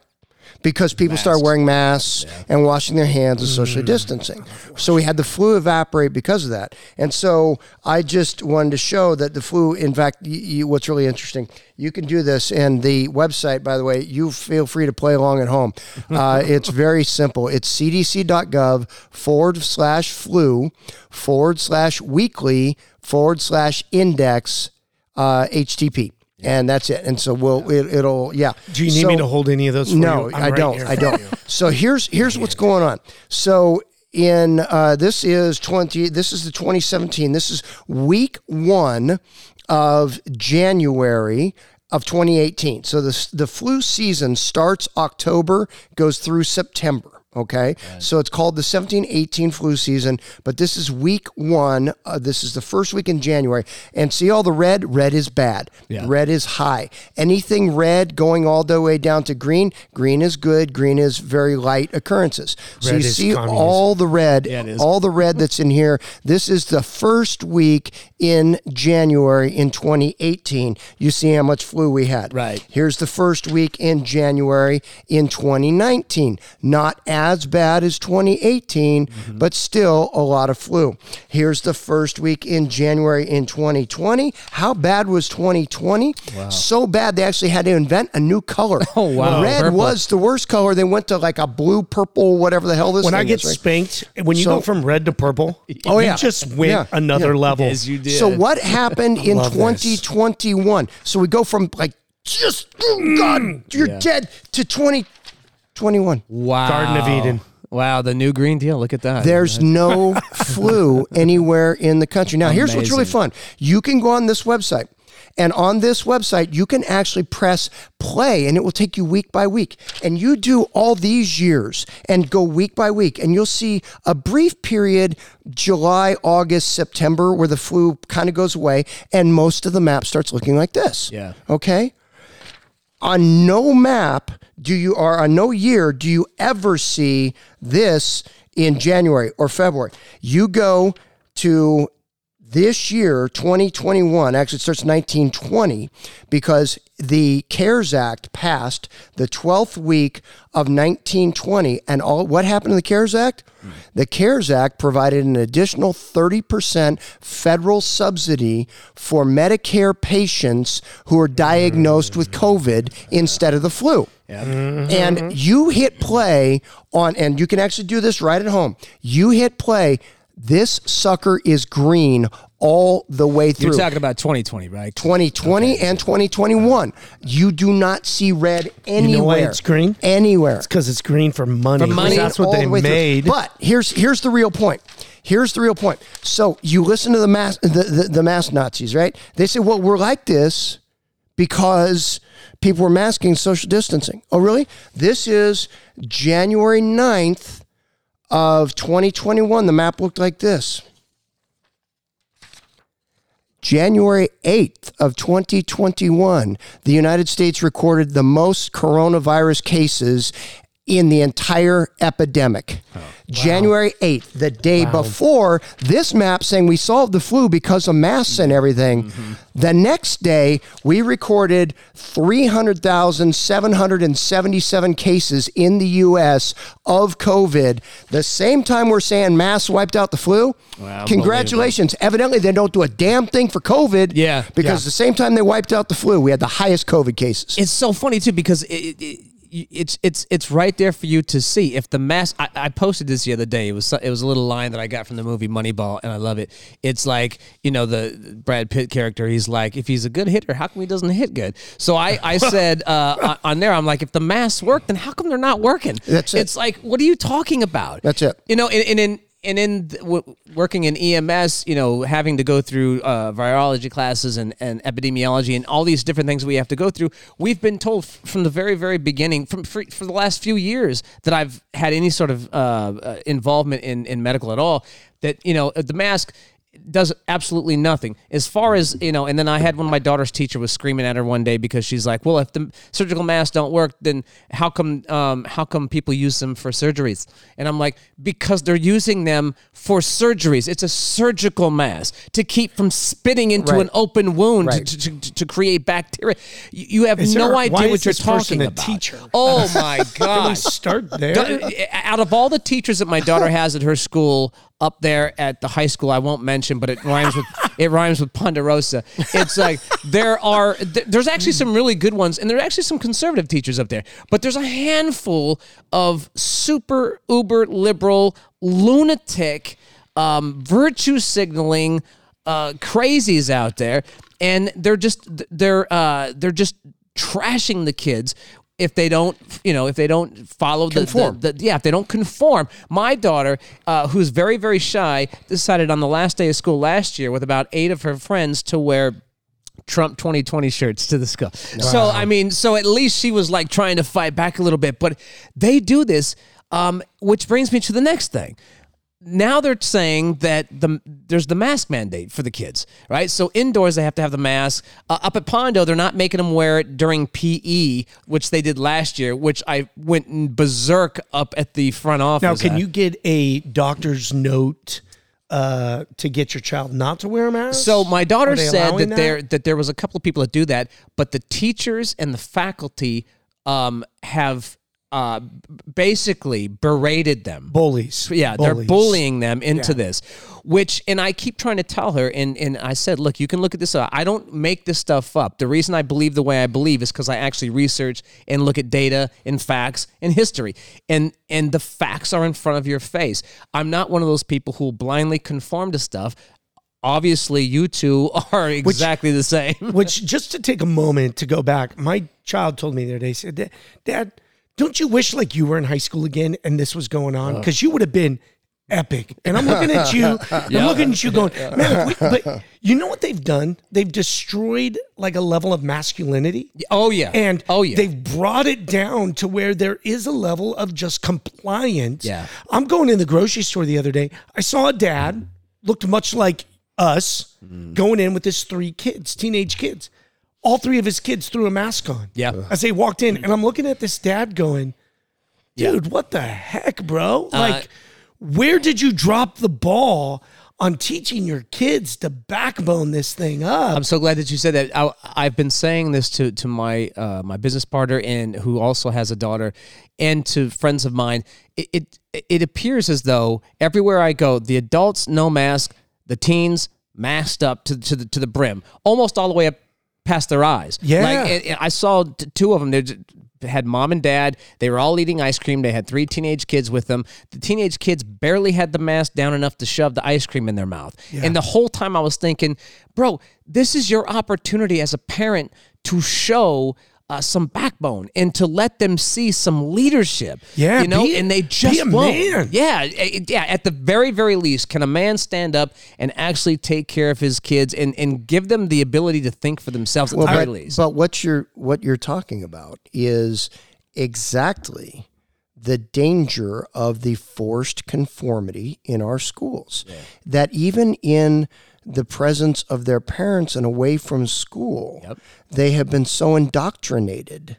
Speaker 3: Because people started wearing masks and washing their hands and socially distancing. So we had the flu evaporate because of that. And so I just wanted to show that the flu, in fact, you, you, what's really interesting, you can do this. And the website, by the way, you feel free to play along at home. Uh, it's very simple. It's cdc.gov forward slash flu forward slash weekly forward slash index uh, HTTP. And that's it. And so we'll, it, it'll, yeah.
Speaker 2: Do you need
Speaker 3: So-
Speaker 2: me to hold any of those for
Speaker 3: no, I
Speaker 2: right
Speaker 3: don't. I don't. So here's here's what's going on. So in uh, this is twenty. This is the 2017. This is week one of January of 2018. So the the flu season starts October, goes through September. Okay, so it's called the 17-18 flu season, but this is week one. Uh, this is the first week in January, and see all the red. Red is bad.
Speaker 1: Yeah.
Speaker 3: Red is high. Anything red going all the way down to green. Green is good. Green is very light occurrences. So
Speaker 2: Red
Speaker 3: you see
Speaker 2: communism.
Speaker 3: all the red,
Speaker 1: Yeah,
Speaker 3: all the red that's in here. This is the first week in January in 2018. You see how much flu we had.
Speaker 1: Right.
Speaker 3: Here's the first week in January in 2019. Not as bad as 2018,
Speaker 1: Mm-hmm.
Speaker 3: but still a lot of flu. Here's the first week in January in 2020. How bad was 2020? So bad they actually had to invent a new color.
Speaker 1: Oh, wow.
Speaker 3: Red
Speaker 1: Purple.
Speaker 3: was the worst color. They went to like a blue, purple, whatever the hell this is.
Speaker 2: When I get
Speaker 3: is, right?
Speaker 2: spanked, when you
Speaker 3: So-
Speaker 2: go from red to purple,
Speaker 3: Oh,
Speaker 2: you
Speaker 3: yeah.
Speaker 2: just went
Speaker 3: Yeah.
Speaker 2: another level.
Speaker 1: Yes, you did.
Speaker 3: So what happened in
Speaker 2: love this.
Speaker 3: 2021? So we go from like just oh God, you're dead to 2021.
Speaker 1: Wow.
Speaker 2: Garden of Eden.
Speaker 1: Wow, the new Green Deal. Look at that.
Speaker 3: There's no flu anywhere in the country. Now, here's what's really fun. You can go on this website And on this website, you can actually press play and it will take you week by week. And you do all these years and go week by week, and you'll see a brief period July, August, September where the flu kind of goes away and most of the map starts looking like this.
Speaker 1: Yeah.
Speaker 3: Okay. On no map do you, are on uh, no year, do you ever see this in January or February. You go to this year, 2021, actually it starts 1920, because the CARES Act passed the 12th week of 1920. And all what happened to the CARES Act? The CARES Act provided an additional 30% federal subsidy for Medicare patients who are diagnosed with COVID instead of the flu. And mm-hmm. you hit play on, and you can actually do this right at home. You hit play. This sucker is green all the way through.
Speaker 1: You're talking about 2020, right?
Speaker 3: 2020 and 2021. You do not see red anywhere.
Speaker 2: You know why it's green?
Speaker 3: Anywhere.
Speaker 2: It's because it's green for money.
Speaker 1: For money,
Speaker 2: That's what they
Speaker 3: the through.
Speaker 2: made.
Speaker 3: But here's here's the real point. Here's the real point. So you listen to the mass the, the, the mass Nazis, right? They say, well, we're like this because people were masking social distancing. Oh, really? This is January 9th of 2021. The map looked like this. January 8th of 2021, the United States recorded the most coronavirus cases in the entire epidemic. Oh, January 8th, the day before, this map saying we solved the flu because of masks and everything. Mm-hmm. The next day, we recorded 300,777 cases in the US of COVID. The same time we're saying masks wiped out the flu.
Speaker 1: Wow,
Speaker 3: Congratulations. Evidently, they don't do a damn thing for COVID.
Speaker 1: Yeah.
Speaker 3: Because the same time they wiped out the flu, we had the highest COVID cases.
Speaker 1: It's so funny too because it, it, it, it's it's it's right there for you to see. If the mask, I, I posted this the other day. It was it was a little line that I got from the movie Moneyball, and I love it. It's like you know the Brad Pitt character. He's like, if he's a good hitter, how come he doesn't hit good? So I I said uh, on- there, I'm like, if the masks work, then how come they're not working?
Speaker 3: That's it.
Speaker 1: It's like, what are you talking about?
Speaker 3: That's it.
Speaker 1: You know, and, and in and in w- working in EMS, you know, having to go through uh, virology classes and, and epidemiology and all these different things we have to go through, we've been told f- from the very, very beginning, from for, for the last few years that I've had any sort of uh, uh, involvement in, in medical at all, that you know the mask does absolutely nothing as far as you know and then i had one of my daughter's teacher was screaming at her one day because she's like well if the surgical masks don't work then how come um, how come people use them for surgeries and i'm like because they're using them for surgeries it's a surgical mask to keep from spitting into
Speaker 3: Right.
Speaker 1: an open wound
Speaker 3: Right.
Speaker 1: to, to, to, create bacteria you, have
Speaker 2: Is
Speaker 1: no
Speaker 2: there-
Speaker 1: idea what you're talking
Speaker 2: a
Speaker 1: about
Speaker 2: teacher?
Speaker 1: oh my
Speaker 2: Can we
Speaker 1: god
Speaker 2: start there?
Speaker 1: out of all the teachers that my daughter has at her school up there at the high school I won't mention but it rhymes with it rhymes with Ponderosa. It's like there are th- there's actually some really good ones and there are actually some conservative teachers up there but there's a handful of super uber liberal lunatic um, virtue signaling uh, crazies out there and they're just they're uh, they're just trashing the kids if they don't, you know, if they don't follow the,
Speaker 3: Conform.
Speaker 1: the, the yeah, if they don't conform. My daughter, uh, who's very very shy, decided on the last day of school last year with about eight of her friends to wear. Trump 2020 shirts to the school. So I mean, so at least she was like trying to fight back a little bit, but they do this, um, which brings me to the next thing now they're saying that the there's the mask mandate for the kids, right? So indoors they have to have the mask. Uh, up at Pondo, they're not making them wear it during PE, which they did last year, which I went berserk up at the front office.
Speaker 2: now, can
Speaker 1: at.
Speaker 2: you get a doctor's note uh, to get your child not to wear a mask?
Speaker 1: So my daughter said
Speaker 2: allowing
Speaker 1: that, there that there was a couple of people that do that, but the teachers and the faculty um, have uh, basically berated them.
Speaker 2: bullies.
Speaker 1: Yeah, they're bullying them into this. Which, and I keep trying to tell her, and, and I said, look, you can look at this. up. I don't make this stuff up. The reason I believe the way I believe is because I actually research and look at data and facts and history, and and the facts are in front of your face. I'm not one of those people who blindly conform to stuff. Obviously, you two are exactly the same.
Speaker 2: Which, just to take a moment to go back, my child told me the other day, he said, "Dad, Dad, don't you wish like you were in high school again and this was going on? Because you would have been epic. And I'm looking at you, I'm looking at you going, man, we, but you know what they've done? They've destroyed like a level of masculinity.
Speaker 1: Oh yeah.
Speaker 2: And
Speaker 1: oh yeah.
Speaker 2: they've brought it down to where there is a level of just compliance.
Speaker 1: Yeah.
Speaker 2: I'm going in the grocery store the other day. I saw a dad, looked much like us,
Speaker 1: Mm.
Speaker 2: going in with his three kids, teenage kids. All three of his kids threw a mask on.
Speaker 1: Yeah.
Speaker 2: As they walked in, and I'm looking at this dad going, dude, what the heck, bro?
Speaker 1: Uh,
Speaker 2: Like, where did you drop the ball on teaching your kids to backbone this thing up?
Speaker 1: I'm so glad that you said that. I, I've been saying this to to my uh, my business partner and who also has a daughter, and to friends of mine. It, it it appears as though everywhere I go, the adults no mask, the teens masked up to to the to the brim, almost all the way up past their eyes.
Speaker 2: Yeah.
Speaker 1: like I saw t- two of them. They had mom and dad. They were all eating ice cream. They had three teenage kids with them. The teenage kids barely had the mask down enough to shove the ice cream in their mouth. And the whole time I was thinking, bro, this is your opportunity as a parent to show. Uh, some backbone and to let them see some leadership,
Speaker 2: Yeah,
Speaker 1: you know,
Speaker 2: be-
Speaker 1: and they just
Speaker 2: a
Speaker 1: won't.
Speaker 2: man.
Speaker 1: Yeah, yeah. At the very, very least, can a man stand up and actually take care of his kids and, and give them the ability to think for themselves at the very
Speaker 3: but,
Speaker 1: least?
Speaker 3: but what you're what you're talking about is exactly the danger of the forced conformity in our schools. That even in the presence of their parents and away from school, they have been so indoctrinated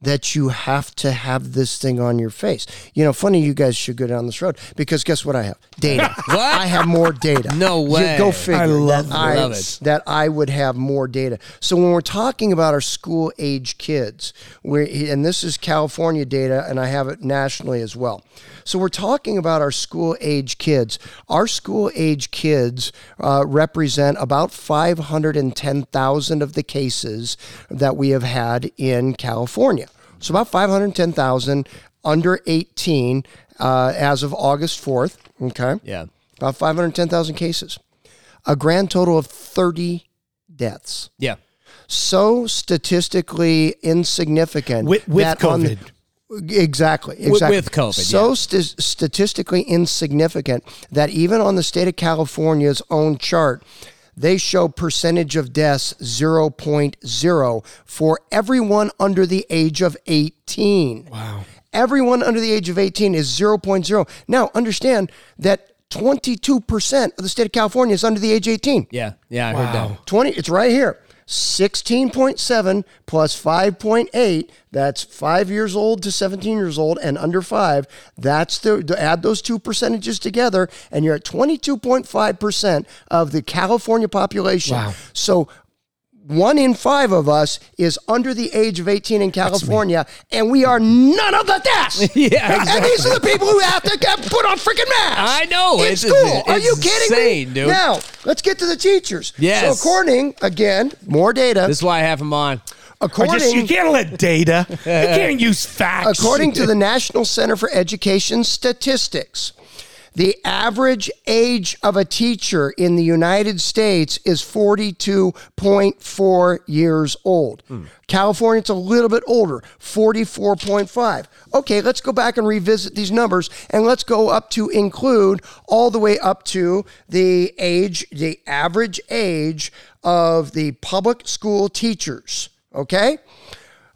Speaker 3: that you have to have this thing on your face. You know, funny you guys should go down this road because guess what I have? Data.
Speaker 1: What?
Speaker 3: I have more data.
Speaker 1: No
Speaker 3: You
Speaker 1: way.
Speaker 3: go figure.
Speaker 2: I love
Speaker 3: that I,
Speaker 1: Love it.
Speaker 3: that I would have more data. So when we're talking about our school age kids, we and this is California data, and I have it nationally as well. So we're talking about our school age kids. Our school age kids uh, represent about 510,000 of the cases that we have had in California. So about 510,000 under 18 uh, as of August 4th. Okay
Speaker 1: yeah.
Speaker 3: about 510,000 cases, a grand total of 30 deaths.
Speaker 1: Yeah.
Speaker 3: So statistically insignificant
Speaker 2: With- with
Speaker 3: that on the- exactly, exactly.
Speaker 1: with COVID,
Speaker 3: So
Speaker 1: yeah.
Speaker 3: sti- statistically insignificant that even on the state of California's own chart, they show percentage of deaths 0.0 for everyone under the age of 18.
Speaker 2: wow.
Speaker 3: Everyone under the age of 18 is 0.0. Now, understand that 22% of the state of California is under the age of 18.
Speaker 1: Yeah. Yeah. I heard that.
Speaker 3: 20, it's right here. 16.7 plus 5.8, that's five years old to 17 years old and under five. That's the, add those two percentages together, and you're at 22.5% of the California population.
Speaker 2: Wow.
Speaker 3: So one in five of us is under the age of 18 in California, and we are none of the deaths.
Speaker 1: Yeah,
Speaker 3: And these are the people who have to get put on freaking masks.
Speaker 1: I know,
Speaker 3: In
Speaker 1: it's-
Speaker 3: school.
Speaker 1: it's-
Speaker 3: are you
Speaker 1: it's
Speaker 3: kidding me?
Speaker 1: dude.
Speaker 3: Now, let's get to the teachers.
Speaker 1: Yes.
Speaker 3: So according, again, more data.
Speaker 1: This is why I have them on.
Speaker 3: According,
Speaker 2: just, you can't let data. You can't use facts.
Speaker 3: according to the National Center for Education Statistics, the average age of a teacher in the United States is 42.4 years old. Hmm. California, it's a little bit older, 44.5. Okay, let's go back and revisit these numbers and let's go up to include all the way up to the age, the average age of the public school teachers. Okay?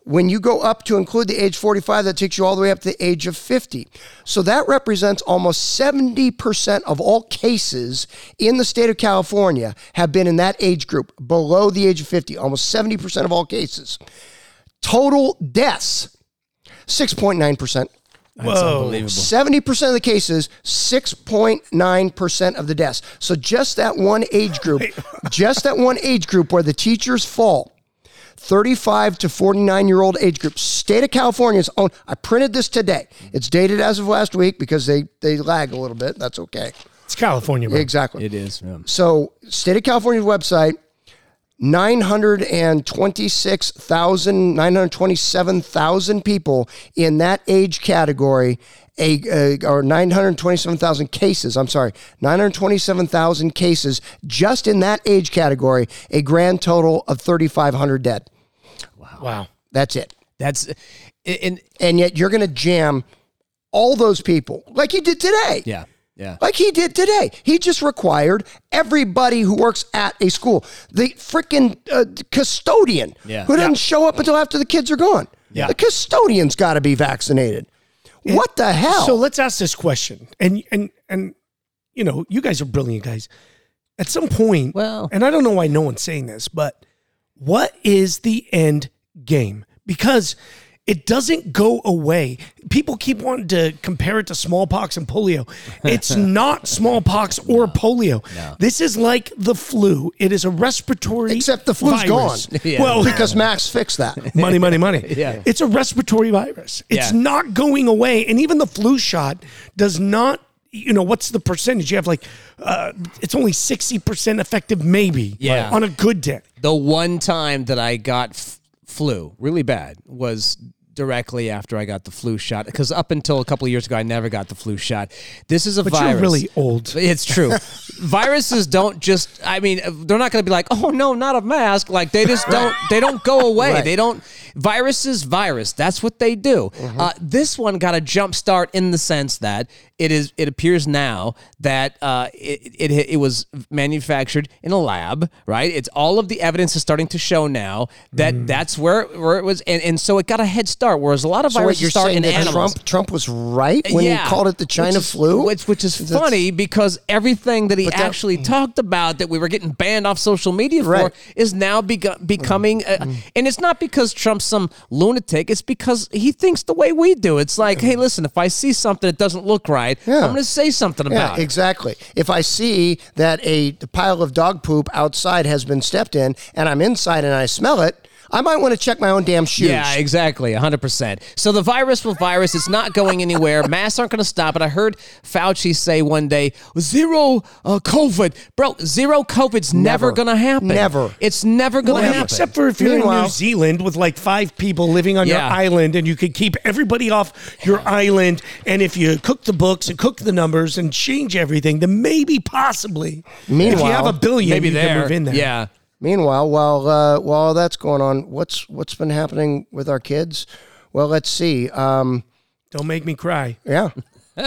Speaker 3: When you go up to include the age 45, that takes you all the way up to the age of 50. So that represents almost 70% of all cases in the state of California have been in that age group, below the age of 50. Almost 70% of all cases. Total deaths, 6.9%.
Speaker 2: Whoa.
Speaker 1: Unbelievable.
Speaker 3: 70% of the cases, 6.9% of the deaths. So just that one age group, just that one age group where the teachers fall, 35 to 49 year old age group. State of California's own. I printed this today. It's dated as of last week because they, they lag a little bit. That's okay.
Speaker 2: It's California, bro.
Speaker 3: Exactly.
Speaker 1: It is. Yeah.
Speaker 3: So, State of California's website, 926,000, 927,000 people in that age category, a, uh, or 927,000 cases, I'm sorry, 927,000 cases just in that age category, a grand total of 3,500 dead.
Speaker 2: Wow.
Speaker 3: That's it.
Speaker 1: That's and
Speaker 3: And yet you're going to jam all those people like you did today.
Speaker 1: yeah. Yeah.
Speaker 3: Like he did today. He just required everybody who works at a school, the freaking uh, custodian
Speaker 1: Yeah.
Speaker 3: who doesn't show up until after the kids are gone.
Speaker 1: Yeah.
Speaker 3: The custodian's got to be vaccinated. what the hell?
Speaker 2: So let's ask this question, and and and you know, you guys are brilliant guys. At some point,
Speaker 1: Well-
Speaker 2: and I don't know why no one's saying this, but what is the end game? Because it doesn't go away. People keep wanting to compare it to smallpox and polio. It's not smallpox or polio. This is like the flu. It is a respiratory
Speaker 3: Except the flu's
Speaker 2: virus.
Speaker 3: gone.
Speaker 1: Yeah.
Speaker 2: Well,
Speaker 3: because Max fixed that.
Speaker 2: money, money, money.
Speaker 1: Yeah.
Speaker 2: It's a respiratory virus. It's
Speaker 1: Yeah.
Speaker 2: not going away. And even the flu shot does not, you know, what's the percentage? You have like, uh, it's only 60% effective, maybe,
Speaker 1: Yeah.
Speaker 2: on a good day.
Speaker 1: The one time that I got f- flu really bad was directly after I got the flu shot. Because up until a couple of years ago, I never got the flu shot. This is a
Speaker 2: But
Speaker 1: virus.
Speaker 2: you're really old.
Speaker 1: It's true. Viruses don't just. I mean, they're not going to be like, "Oh no, not a mask." Like they just don't. They don't go away.
Speaker 3: Right.
Speaker 1: They don't. Viruses, virus. That's what they do.
Speaker 3: Mm-hmm.
Speaker 1: Uh, this one got a jump start in the sense that it is. It appears now that uh, it, it it was manufactured in a lab. Right. It's all of the evidence is starting to show now that
Speaker 3: Mm.
Speaker 1: that's where where it was, and, and so it got a head start. Whereas a lot of
Speaker 3: So
Speaker 1: viruses
Speaker 3: you're
Speaker 1: start in animals.
Speaker 3: Trump Trump was right when he called it the China
Speaker 1: which is,
Speaker 3: flu?
Speaker 1: Which, which is funny because everything that he
Speaker 3: that-
Speaker 1: actually talked about that we were getting banned off social media for is now bego- becoming, uh, and it's not because Trump's some lunatic. It's because he thinks the way we do. It's like, hey, listen, if I see something that doesn't look right,
Speaker 3: Yeah.
Speaker 1: I'm going to say something
Speaker 3: Yeah,
Speaker 1: about it.
Speaker 3: exactly. If I see that a pile of dog poop outside has been stepped in and I'm inside and I smell it, I might want to check my own damn shoes.
Speaker 1: Yeah, exactly. 100%. So the virus will virus. It's not going anywhere. Masks aren't going to stop it. I heard Fauci say one day, zero uh, COVID. Bro, zero COVID's never,
Speaker 3: Never.
Speaker 1: going to happen.
Speaker 3: Never.
Speaker 1: It's never going to
Speaker 2: Well,
Speaker 1: happen.
Speaker 2: except for if you're in New Zealand with like five people living on your island and you could keep everybody off your island. And if you cook the books and cook the numbers and change everything, then maybe possibly, Meanwhile, if you have a billion,
Speaker 1: Maybe
Speaker 2: you
Speaker 1: there.
Speaker 2: can move in there.
Speaker 1: Yeah.
Speaker 3: Meanwhile, while uh, while all that's going on, what's what's been happening with our kids? Well, let's see. Um,
Speaker 2: Don't make me cry.
Speaker 3: yeah. you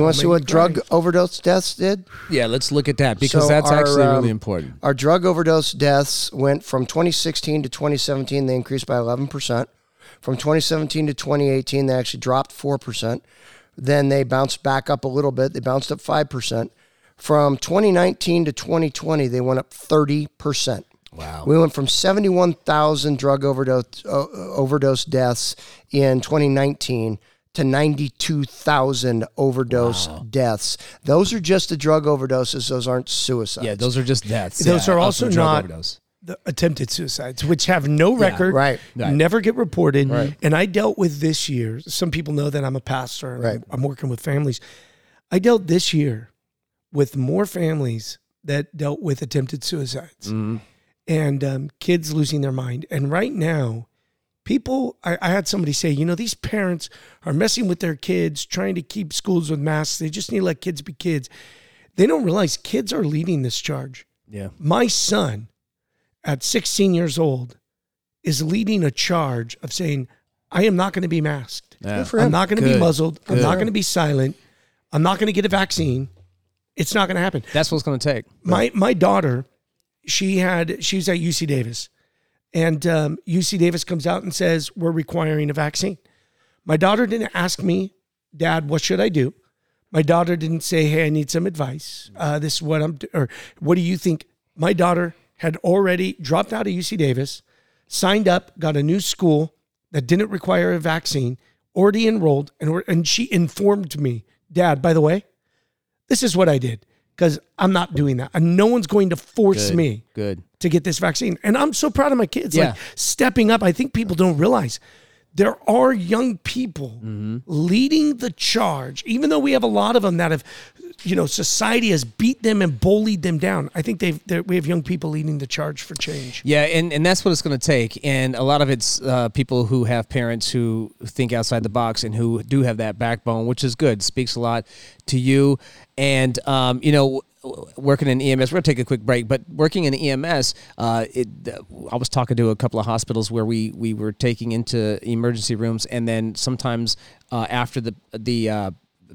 Speaker 3: want to see what drug overdose deaths did?
Speaker 1: Yeah, let's look at that because
Speaker 3: So
Speaker 1: that's
Speaker 3: our,
Speaker 1: actually
Speaker 3: um,
Speaker 1: really important.
Speaker 3: Our drug overdose deaths went from 2016 to 2017. They increased by 11%. From 2017 to 2018, they actually dropped 4%. Then they bounced back up a little bit. They bounced up 5%. From 2019 to 2020, they went up 30%.
Speaker 1: Wow.
Speaker 3: We went from 71,000 drug overdose, uh, overdose deaths in 2019 to 92,000 overdose deaths. Those are just the drug overdoses. Those aren't suicides.
Speaker 1: Yeah, those are just deaths.
Speaker 2: Those
Speaker 1: Yeah,
Speaker 2: are
Speaker 1: off
Speaker 2: also
Speaker 1: of drug
Speaker 2: not
Speaker 1: overdose.
Speaker 2: the attempted suicides, which have no record,
Speaker 3: right.
Speaker 1: Right.
Speaker 2: never get reported.
Speaker 3: Right.
Speaker 2: And I dealt with this year. Some people know that I'm a pastor. and
Speaker 3: Right.
Speaker 2: I'm working with families. I dealt this year with more families that dealt with attempted suicides
Speaker 1: Mm-hmm.
Speaker 2: and um, kids losing their mind. And right now, people, I, I had somebody say, you know, these parents are messing with their kids, trying to keep schools with masks. They just need to let kids be kids. They don't realize kids are leading this charge
Speaker 1: Yeah.
Speaker 2: my son at 16 years old is leading a charge of saying i am not going to be masked
Speaker 1: Yeah.
Speaker 2: i'm not going to be
Speaker 1: Good.
Speaker 2: muzzled i'm not going to be silent i'm not going to get a vaccine it's not going to happen.
Speaker 1: That's what it's going to take.
Speaker 2: my my daughter she had she was at uc davis. And um, uc davis comes out and says we're requiring a vaccine. My daughter didn't ask me dad what should i do? My daughter didn't say hey i need some advice. Uh, this is what i'm do- or what do you think? My daughter had already dropped out of uc davis signed up got a new school that didn't require a vaccine already enrolled and, we're- and she informed me dad by the way this is what I did because I'm not doing that. And no one's going to force
Speaker 1: Good.
Speaker 2: me
Speaker 1: Good.
Speaker 2: to get this vaccine. And I'm so proud of my kids.
Speaker 1: Yeah.
Speaker 2: Like stepping up. I think people don't realize there are young people
Speaker 1: Mm-hmm.
Speaker 2: leading the charge, even though we have a lot of them that have, you know, society has beat them and bullied them down. I think they've, we have young people leading the charge for change.
Speaker 1: Yeah, and, and that's what it's going to take. And a lot of it's uh, people who have parents who think outside the box and who do have that backbone, which is good. Speaks a lot to you. And, um, you know, working in EMS, we're going to take a quick break, but working in EMS, uh, it, I was talking to a couple of hospitals where we, we were taking into emergency rooms, and then sometimes uh, after the, the, uh,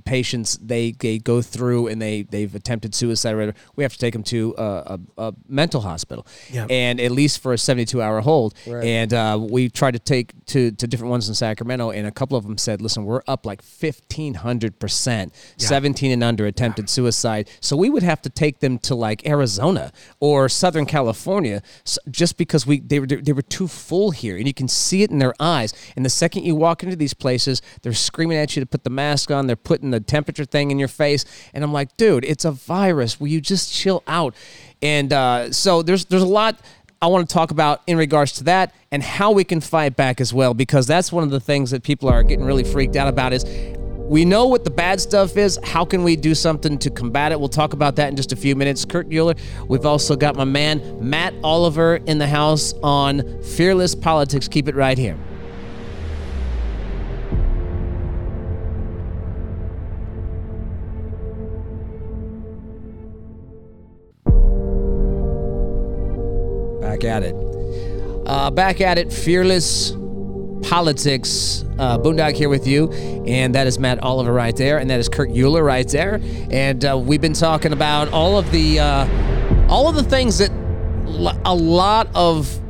Speaker 1: patients they, they go through and they they've attempted suicide or we have to take them to a, a, a mental hospital.
Speaker 2: Yeah.
Speaker 1: and at least for a 72 hour hold.
Speaker 3: Right.
Speaker 1: and uh, we tried to take to, to different ones in sacramento and a couple of them said listen we're up like 1500% 17 and under attempted suicide. So we would have to take them to like arizona or southern california just because we they were they were too full here and you can see it in their eyes. And the second you walk into these places they're screaming at you to put the mask on they're putting the temperature thing in your face and i'm like dude it's a virus will you just chill out and uh, so there's there's a lot I want to talk about in regards to that and how we can fight back as well, because that's one of the things that people are getting really freaked out about is we know what the bad stuff is. How can we do something to combat it? We'll talk about that in just a few minutes. Kirk Uhler. We've also got my man Matt Oliver in the house on Fearless Politics. Keep it right here. Back at it. Uh, back at it. Fearless Politics. Uh, Boondock here with you, and that is Matt Oliver right there, and that is Kirk Uhler right there, and uh, we've been talking about all of the uh, all of the things that a lot of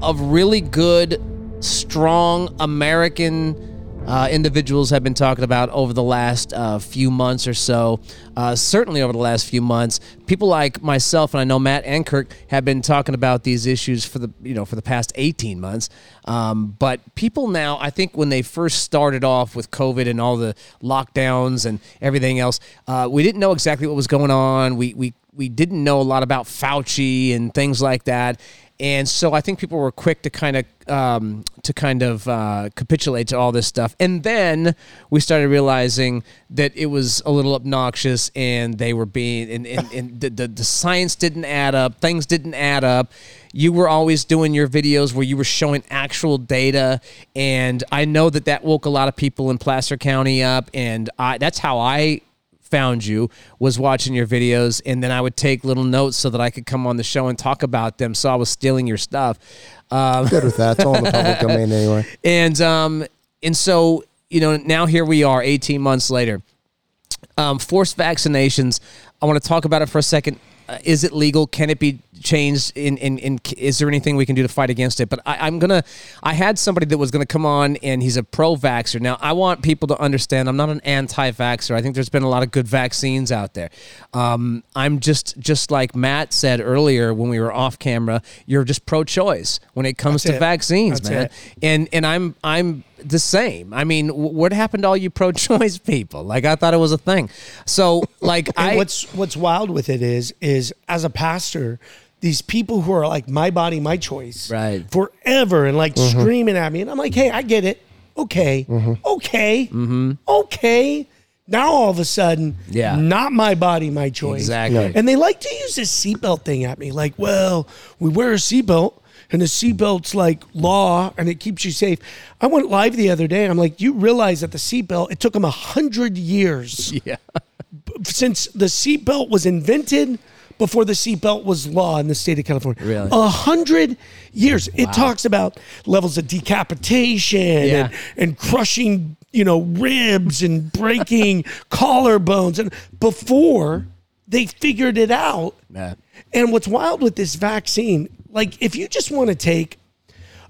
Speaker 1: of really good, strong American uh, individuals have been talking about over the last uh, few months or so. Uh, certainly over the last few months, people like myself and I know Matt and Kirk have been talking about these issues for the you know for the past eighteen months. Um, but people now, I think, when they first started off with COVID and all the lockdowns and everything else, uh, we didn't know exactly what was going on. We we we didn't know a lot about Fauci and things like that. And so I think people were quick to kind of um, to kind of uh, capitulate to all this stuff, and then we started realizing that it was a little obnoxious, and they were being and, and, and the, the the science didn't add up, things didn't add up. You were always doing your videos where you were showing actual data, and I know that that woke a lot of people in Placer County up, and I that's how I found you was watching your videos and then I would take little notes so that I could come on the show and talk about them so I was stealing your stuff um,
Speaker 3: Good with that. It's all in the public domain anyway.
Speaker 1: and um and so you know now here we are 18 months later um, forced vaccinations I want to talk about it for a second is it legal can it be changed in, in, in is there anything we can do to fight against it but I, i'm gonna i had somebody that was gonna come on and he's a pro-vaxer. now i want people to understand i'm not an anti-vaxer. i think there's been a lot of good vaccines out there um, i'm just just like matt said earlier when we were off camera you're just pro-choice when it comes
Speaker 2: That's
Speaker 1: to
Speaker 2: it.
Speaker 1: vaccines
Speaker 2: That's
Speaker 1: man
Speaker 2: it.
Speaker 1: and and i'm i'm the same i mean wh- what happened to all you pro-choice people like i thought it was a thing so like i
Speaker 2: what's what's wild with it is is as a pastor, these people who are like my body, my choice,
Speaker 1: Right.
Speaker 2: forever, and like mm-hmm. screaming at me, and I'm like, hey, I get it, okay, mm-hmm. okay, mm-hmm. okay. Now all of a sudden,
Speaker 1: Yeah.
Speaker 2: not my body, my choice.
Speaker 1: Exactly.
Speaker 2: And they like to use this seatbelt thing at me, like, well, we wear a seatbelt. And the seatbelt's like law and it keeps you safe. I went live the other day. I'm like, you realize that the seatbelt, it took them a hundred years
Speaker 1: yeah
Speaker 2: since the seatbelt was invented before the seatbelt was law in the state of California.
Speaker 1: Really?
Speaker 2: A hundred years. It talks about levels of decapitation
Speaker 1: Yeah.
Speaker 2: and, and crushing, you know, ribs and breaking collarbones and before they figured it out.
Speaker 1: Yeah.
Speaker 2: And what's wild with this vaccine, like if you just want to take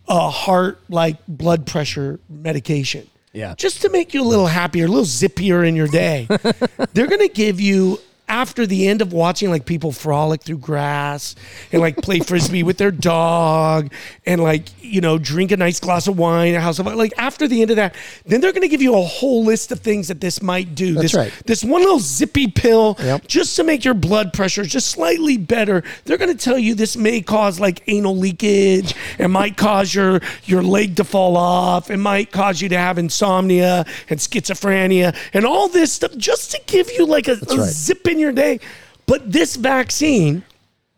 Speaker 2: a heart like blood pressure medication.
Speaker 1: Yeah.
Speaker 2: Just to make you a little happier, a little zippier in your day. they're going to give you after the end of watching like people frolic through grass and like play frisbee with their dog and like you know drink a nice glass of wine a house of like after the end of that then they're going to give you a whole list of things that this might do
Speaker 3: That's
Speaker 2: this,
Speaker 3: right.
Speaker 2: this one little zippy pill
Speaker 3: Yep.
Speaker 2: just to make your blood pressure just slightly better. They're going to tell you this may cause like anal leakage. It might cause your your leg to fall off. It might cause you to have insomnia and schizophrenia and all this stuff just to give you like a, a
Speaker 3: right.
Speaker 2: zip in your day. But this vaccine,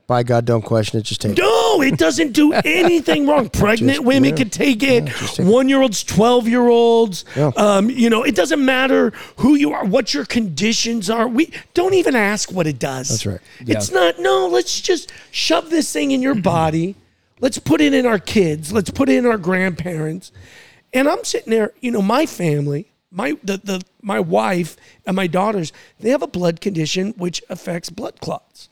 Speaker 3: By God, don't question it. Just take it.
Speaker 2: no, it doesn't do anything wrong. Pregnant
Speaker 3: Just-
Speaker 2: women
Speaker 3: yeah.
Speaker 2: can take it.
Speaker 3: just take it.
Speaker 2: One year olds, twelve year olds.
Speaker 3: Yeah.
Speaker 2: Um, you know, it doesn't matter who you are, what your conditions are. We don't even ask what it does.
Speaker 3: That's right.
Speaker 2: It's not. No, let's just shove this thing in your body. Let's put it in our kids. Let's put it in our grandparents. And I'm sitting there. You know, my family. My the, the my wife and my daughters they have a blood condition which affects blood clots.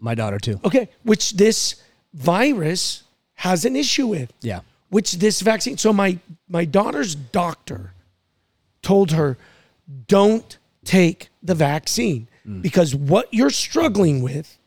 Speaker 1: My daughter too.
Speaker 2: Okay, which this virus has an issue with.
Speaker 1: Yeah.
Speaker 2: Which this vaccine. So my my daughter's doctor told her, don't take the vaccine mm. because what you're struggling with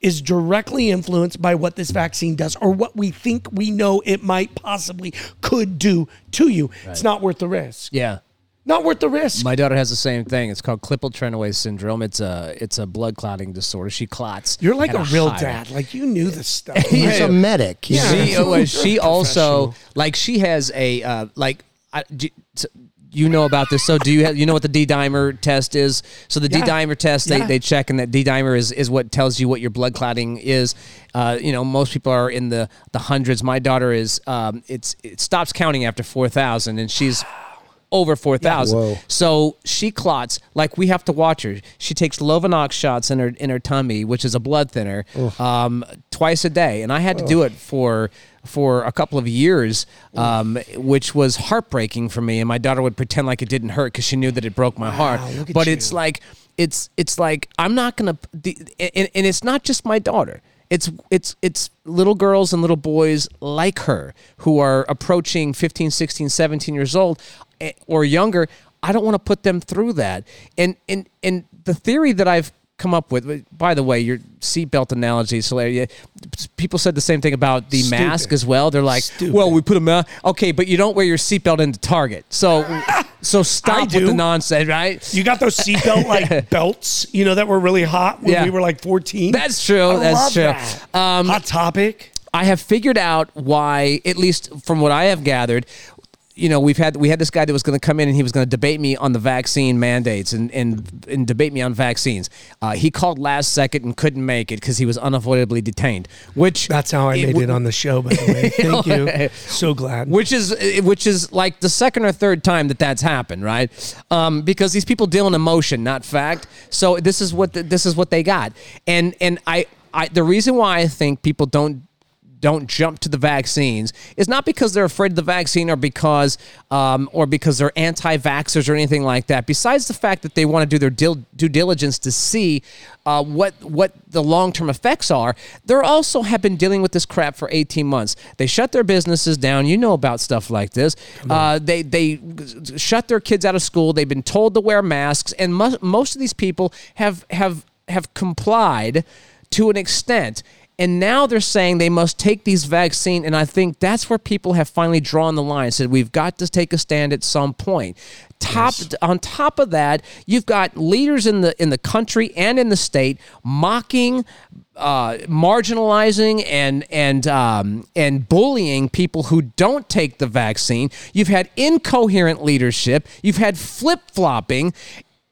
Speaker 2: is directly influenced by what this vaccine does or what we think we know it might possibly could do to you. It's not worth the risk.
Speaker 1: Yeah.
Speaker 2: Not worth the risk.
Speaker 1: My daughter has the same thing. It's called Klippel-Trenaunay syndrome. It's a it's a blood clotting disorder. She clots.
Speaker 2: You're like
Speaker 1: at
Speaker 2: a real
Speaker 1: high
Speaker 2: dad. Like you knew this stuff.
Speaker 3: He's a medic.
Speaker 2: Yeah.
Speaker 1: She, uh, she also like she has a uh, like I, do, so you know about this. So do you have you know what the D dimer test is? So the D dimer test they,
Speaker 2: Yeah.
Speaker 1: they check and that D dimer is is what tells you what your blood clotting is. Uh, you know most people are in the the hundreds. My daughter is um, it's it stops counting after four thousand and she's. Over four thousand,
Speaker 3: Whoa.
Speaker 1: so she clots like we have to watch her. She takes Lovenox shots in her in her tummy, which is a blood thinner, um, twice a day, and I had to do it for for a couple of years, um, which was heartbreaking for me. And my daughter would pretend like it didn't hurt because she knew that it broke my heart. But
Speaker 2: you.
Speaker 1: it's like it's it's like I'm not gonna, the, and, and it's not just my daughter. It's it's it's little girls and little boys like her who are approaching 15, 16, 17 years old or younger. I don't want to put them through that. And and and the theory that I've come up with. By the way, your seatbelt analogy is hilarious. People said the same thing about the
Speaker 2: Stupid.
Speaker 1: mask as well. They're like,
Speaker 2: Stupid.
Speaker 1: "Well, we put a mask. Okay, but you don't wear your seatbelt into Target. So, so stop with the nonsense, right?
Speaker 2: You got those seatbelt like belts, you know, that were really hot when
Speaker 1: Yeah.
Speaker 2: we were like 14.
Speaker 1: That's true.
Speaker 2: I
Speaker 1: That's true.
Speaker 2: that.
Speaker 1: Um,
Speaker 2: hot topic.
Speaker 1: I have figured out why, at least from what I have gathered, you know, we've had we had this guy that was going to come in and he was going to debate me on the vaccine mandates and and, and debate me on vaccines. Uh, he called last second and couldn't make it because he was unavoidably detained. Which
Speaker 2: That's how I made it on the show, by the way. Thank you. So glad.
Speaker 1: which is which is like the second or third time that that's happened, right? Um, because these people deal in emotion, not fact. So this is what the, this is what they got, and and I, I the reason why I think people don't don't jump to the vaccines is not because they're afraid of the vaccine or because um, or because they're anti-vaxxers or anything like that. Besides the fact that they want to do their dil- due diligence to see uh, what what the long-term effects are, they also have been dealing with this crap for 18 months. They shut their businesses down. You know about stuff like this. Uh, they they shut their kids out of school. They've been told to wear masks, and mo- most of these people have have have complied to an extent. And now they're saying they must take these vaccine, and I think that's where people have finally drawn the line. Said we've got to take a stand at some point. Top on top of that, you've got leaders in the in the country and in the state mocking, uh, marginalizing, and and um, and bullying people who don't take the vaccine. You've had incoherent leadership. You've had flip flopping,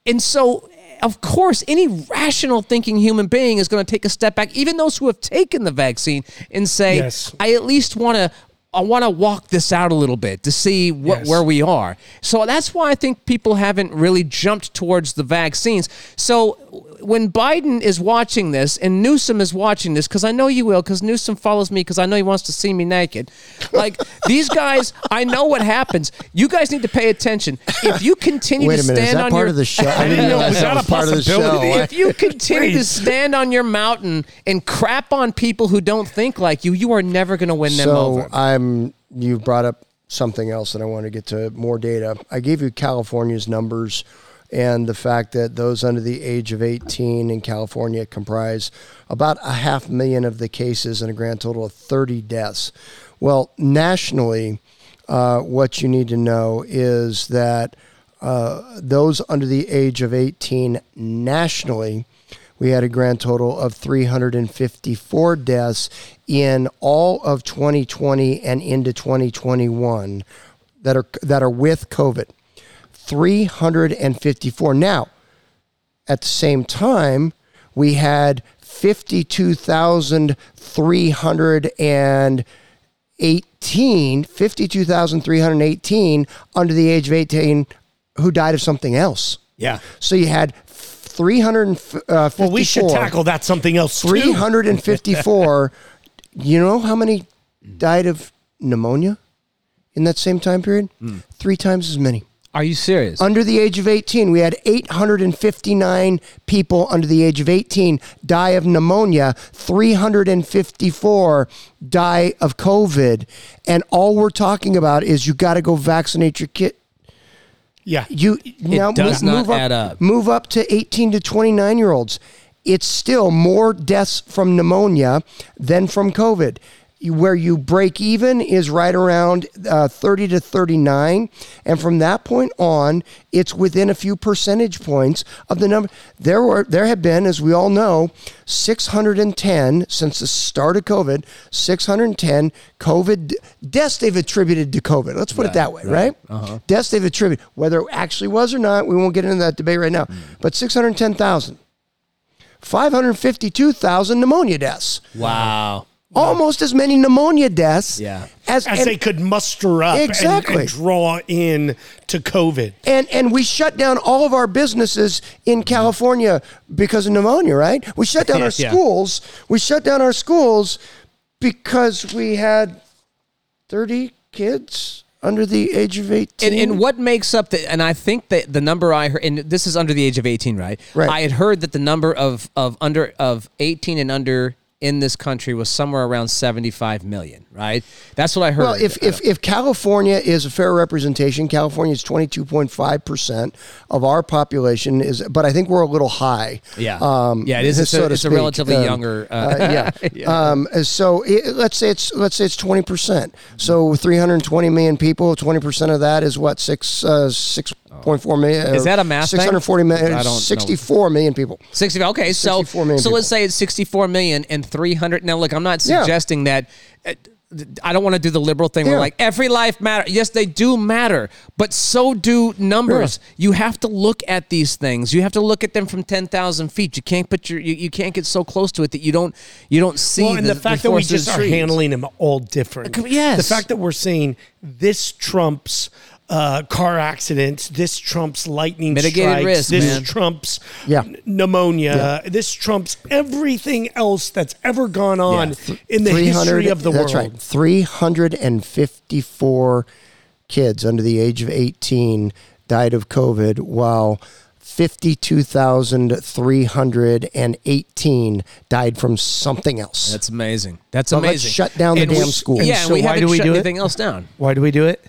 Speaker 1: and so of course, any rational thinking human being is going to take a step back, even those who have taken the vaccine, and say,
Speaker 2: Yes.
Speaker 1: I at least want to. I want to walk this out a little bit to see what
Speaker 2: Yes.
Speaker 1: where we are. So that's why I think people haven't really jumped towards the vaccines. So when Biden is watching this and Newsom is watching this, because I know you will, because Newsom follows me, because I know he wants to see me naked. Like these guys, I know what happens. You guys need to pay attention. If you continue
Speaker 3: Wait
Speaker 1: to
Speaker 3: a minute, is
Speaker 1: stand
Speaker 3: that
Speaker 1: on
Speaker 3: part
Speaker 1: your
Speaker 3: of the show? I didn't
Speaker 2: know,
Speaker 3: that
Speaker 2: that
Speaker 3: was
Speaker 2: a
Speaker 3: part of the show.
Speaker 1: If you continue to stand on your mountain and crap on people who don't think like you, you are never going to win them
Speaker 3: so
Speaker 1: over.
Speaker 3: I'm. You brought up something else, and I want to get to more data. I gave you California's numbers, and the fact that those under the age of 18 in California comprise about a half million of the cases and a grand total of 30 deaths. Well, nationally, uh, what you need to know is that uh, those under the age of 18 nationally we had a grand total of 354 deaths in all of 2020 and into 2021 that are that are with COVID. 354. Now, at the same time, we had 52,318 52,318 under the age of 18 who died of something else.
Speaker 1: yeah.
Speaker 3: So you had 354.
Speaker 2: Well, we should tackle that something else too.
Speaker 3: 354. you know how many died of pneumonia in that same time period?
Speaker 2: Hmm.
Speaker 3: Three times as many.
Speaker 1: Are you serious?
Speaker 3: under the age of 18. We had 859 people under the age of 18 die of pneumonia, 354 die of COVID. And all we're talking about is you got to go vaccinate your kid.
Speaker 2: Yeah.
Speaker 3: You now
Speaker 1: does
Speaker 3: move,
Speaker 1: not
Speaker 3: move up,
Speaker 1: add up.
Speaker 3: Move up to 18 to 29 year olds. It's still more deaths from pneumonia than from COVID. Where you break even is right around uh, 30 to 39. And from that point on, it's within a few percentage points of the number. There were, there have been, as we all know, 610 since the start of COVID, 610 COVID deaths they've attributed to COVID. Let's put it that way, right? Deaths they've attributed, whether it actually was or not, we won't get into that debate right now. But 610,000. 552,000 pneumonia deaths.
Speaker 1: wow.
Speaker 3: Almost as many pneumonia deaths
Speaker 1: Yeah.
Speaker 3: as,
Speaker 2: As
Speaker 3: and,
Speaker 2: they could muster up
Speaker 3: Exactly.
Speaker 2: and, draw in to COVID.
Speaker 3: and and we shut down all of our businesses in mm-hmm. California because of pneumonia, right? We shut down our
Speaker 1: Yeah.
Speaker 3: schools. We shut down our schools because we had 30 kids under the age of 18.
Speaker 1: And, and what makes up the and I think that the number I heard and this is under the age of 18, right?
Speaker 3: Right.
Speaker 1: I had heard that the number of of under of 18 and under in this country was somewhere around 75 million, right? That's what I heard.
Speaker 3: Well, if, if, if California is a fair representation, California is 22.5% of our population is, but I think we're a little high.
Speaker 1: Yeah.
Speaker 3: Um,
Speaker 1: Yeah, it is. It's a-
Speaker 3: so to
Speaker 1: it's a relatively
Speaker 3: Um,
Speaker 1: younger, uh,
Speaker 3: uh, yeah. Um, so it, let's say it's, let's say it's 20%. So 320 million people, 20% of that is what? Six, uh, 6.4 million.
Speaker 1: Is that a math thing?
Speaker 3: 640 million,
Speaker 1: I don't know.
Speaker 3: 64 million people.
Speaker 1: 60 okay so
Speaker 3: 64 million
Speaker 1: so let's say it's 64 million and 300 now look i'm not
Speaker 3: Yeah.
Speaker 1: suggesting that uh, I don't want to do the liberal thing where
Speaker 3: Yeah.
Speaker 1: like every life matter. Yes, they do matter, but so do numbers. You have to look at these things. You have to look at them from ten thousand feet. You can't put your you, you can't get so close to it that you don't you don't see
Speaker 2: Well, and the, fact that we
Speaker 1: forest
Speaker 2: just are handling them all different.
Speaker 1: Yes.
Speaker 2: The fact that we're saying this trumps uh, car accidents, this trumps lightning
Speaker 1: Mitigated
Speaker 2: strikes,
Speaker 1: risk,
Speaker 2: this
Speaker 1: man.
Speaker 2: trumps
Speaker 3: Yeah.
Speaker 2: n- pneumonia, this trumps everything else that's ever gone on in the history of the
Speaker 3: that's
Speaker 2: world.
Speaker 3: right. 354 kids under the age of 18 died of COVID, while 52,318 died from something else.
Speaker 1: That's amazing. That's
Speaker 3: But
Speaker 1: amazing.
Speaker 3: let's shut down the
Speaker 1: And
Speaker 3: damn
Speaker 1: we-
Speaker 3: schools.
Speaker 1: Yeah,
Speaker 2: And
Speaker 1: and
Speaker 2: so
Speaker 1: we
Speaker 2: why
Speaker 1: haven't
Speaker 2: do we
Speaker 1: shut
Speaker 2: do it?
Speaker 1: anything else down.
Speaker 2: Why do we do it?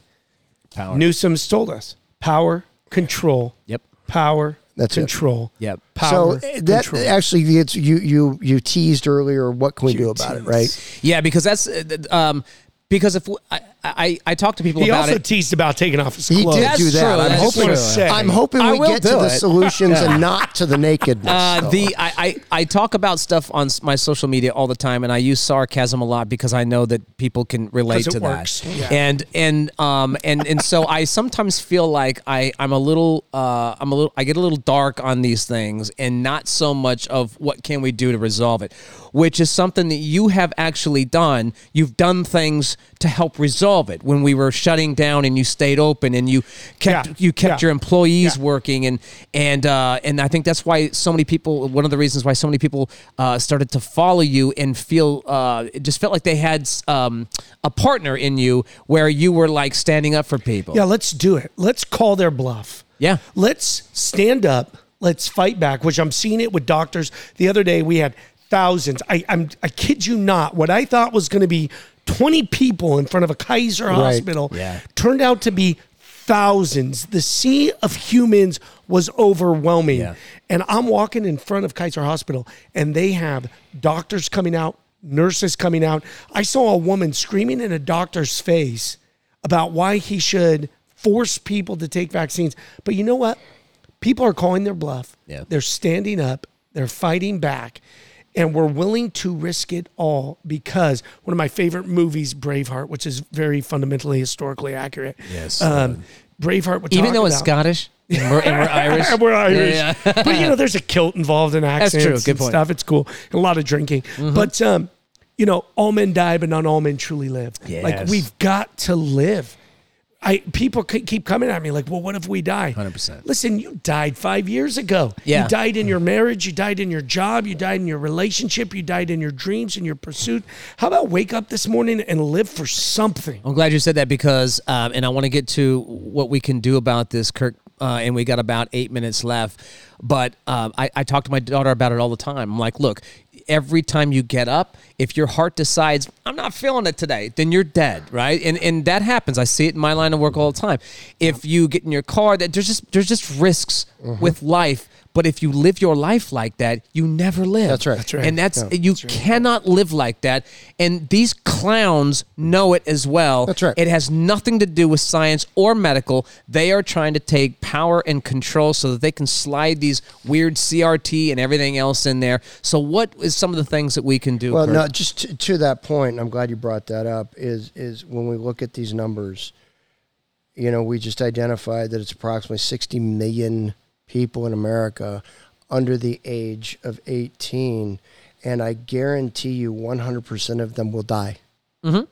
Speaker 1: Power.
Speaker 2: Newsom's told us power, control,
Speaker 1: Yep.
Speaker 2: power,
Speaker 3: That's it.
Speaker 2: control.
Speaker 1: Yep.
Speaker 2: Power,
Speaker 3: so uh, that
Speaker 2: control.
Speaker 3: actually, it's you you you teased earlier. What can we do about it, right?
Speaker 1: Yeah, because that's uh, um because if w- I I, I talk to people
Speaker 2: he
Speaker 1: about
Speaker 2: also
Speaker 1: it.
Speaker 2: teased about taking off his
Speaker 3: He
Speaker 2: clothes.
Speaker 3: did
Speaker 1: That's
Speaker 3: do that.
Speaker 1: true.
Speaker 3: I'm
Speaker 1: That's
Speaker 3: hoping.
Speaker 2: true. Say.
Speaker 3: I'm hoping
Speaker 1: I
Speaker 3: we
Speaker 1: will
Speaker 3: get to
Speaker 1: do
Speaker 3: the
Speaker 1: it.
Speaker 3: solutions and not to the nakedness.
Speaker 1: Uh,
Speaker 3: though.
Speaker 1: the I, I, I talk about stuff on s- my social media all the time, and I use sarcasm a lot because I know that people can relate
Speaker 2: 'Cause it
Speaker 1: to
Speaker 2: works.
Speaker 1: that.
Speaker 2: Yeah.
Speaker 1: And and um and and so I sometimes feel like I I'm a little uh I'm a little I get a little dark on these things, and not so much of what can we do to resolve it, which is something that you have actually done. You've done things to help resolve it when we were shutting down, and you stayed open, and you kept
Speaker 2: Yeah.
Speaker 1: you kept
Speaker 2: Yeah.
Speaker 1: your employees
Speaker 2: Yeah.
Speaker 1: working and and uh, and I think that's why so many people one of the reasons why so many people uh, started to follow you and feel uh, it just felt like they had um, a partner in you where you were like standing up for people.
Speaker 2: Yeah, let's do it. Let's call their bluff.
Speaker 1: Yeah.
Speaker 2: Let's stand up. Let's fight back, which I'm seeing it with doctors. The other day we had thousands. I, I'm I kid you not, what I thought was gonna be 20 people in front of a Kaiser hospital
Speaker 1: Yeah.
Speaker 2: turned out to be thousands. The sea of humans was overwhelming.
Speaker 1: Yeah.
Speaker 2: And I'm walking in front of Kaiser Hospital and they have doctors coming out, nurses coming out. I saw a woman screaming in a doctor's face about why he should force people to take vaccines. But you know what? People are calling their bluff.
Speaker 1: Yeah.
Speaker 2: They're standing up, they're fighting back, and we're willing to risk it all because one of my favorite movies, Braveheart, which is very fundamentally historically accurate.
Speaker 1: Yes.
Speaker 2: Um, Braveheart would
Speaker 1: Even
Speaker 2: talk
Speaker 1: though it's
Speaker 2: about-
Speaker 1: Scottish and we're, and we're Irish.
Speaker 2: and we're Irish.
Speaker 1: Yeah, yeah.
Speaker 2: but you know, there's a kilt involved in accents
Speaker 1: true. Good
Speaker 2: and
Speaker 1: point.
Speaker 2: stuff. It's cool. A lot of drinking.
Speaker 1: Mm-hmm.
Speaker 2: But um, you know, all men die, but not all men truly live. Like we've got to live. I people keep coming at me like, well, what if we die?
Speaker 1: 100%.
Speaker 2: Listen, you died five years ago.
Speaker 1: Yeah.
Speaker 2: You died in your marriage. You died in your job. You died in your relationship. You died in your dreams and your pursuit. How about wake up this morning and live for something?
Speaker 1: I'm glad you said that because, um, and I want to get to what we can do about this, Kirk. Uh, and we got about eight minutes left. But um, I, I talk to my daughter about it all the time. I'm like, look, every time you get up, if your heart decides, I'm not feeling it today, then you're dead, right? And and that happens. I see it in my line of work all the time. If you get in your car, that there's just there's just risks mm-hmm. with life. But if you live your life like that, you never live.
Speaker 3: That's right. That's
Speaker 2: right.
Speaker 1: And that's you cannot live like that. And these clowns know it as well.
Speaker 3: That's right.
Speaker 1: It has nothing to do with science or medical. They are trying to take power and control so that they can slide these weird CRT and everything else in there. So, what is some of the things that we can do?
Speaker 3: Well,
Speaker 1: Kirk?
Speaker 3: no, just to, to that point, I'm glad you brought that up. Is is when we look at these numbers, you know, we just identified that it's approximately 60 million people in America under the age of 18, and I guarantee you, 100% of them will die. Mm-hmm.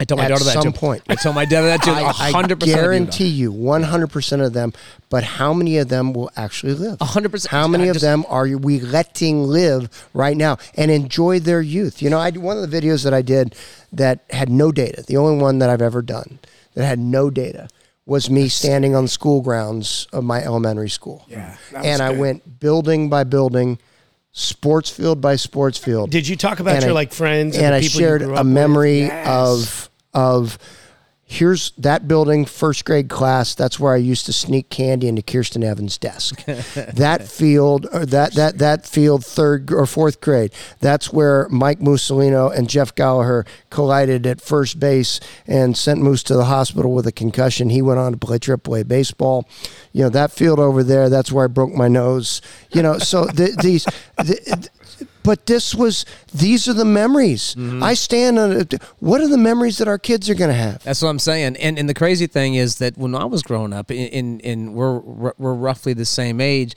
Speaker 1: I told my
Speaker 3: at
Speaker 1: daughter that At
Speaker 3: some
Speaker 1: too.
Speaker 3: point.
Speaker 1: I told my daughter that too.
Speaker 3: I, I
Speaker 1: 100% I,
Speaker 3: guarantee you, 100% of them. But how many of them will actually live?
Speaker 1: 100%.
Speaker 3: How many of them are we letting live right now and enjoy their youth? You know, I one of the videos that I did that had no data. The only one that I've ever done that had no data was me standing on the school grounds of my elementary school.
Speaker 2: Yeah,
Speaker 3: and I
Speaker 2: good.
Speaker 3: went building by building, sports field by sports field
Speaker 2: Did you talk about
Speaker 3: and
Speaker 2: your
Speaker 3: I-
Speaker 2: like friends and,
Speaker 3: and
Speaker 2: the
Speaker 3: I shared a memory
Speaker 2: Yes.
Speaker 3: of of here's that building first grade class. That's where i used to sneak candy into kirsten evans desk. That field or that that that field third or fourth grade that's where mike mussolino and jeff gallagher collided at first base and sent moose to the hospital with a concussion. He went on to play aaa baseball. You know that field over there that's where i broke my nose. You know so the, these the, but this was these are the memories i stand on it what are the memories that our kids are going to have
Speaker 1: That's what I'm saying. And and the crazy thing is that when I was growing up, in in, in we're we're roughly the same age.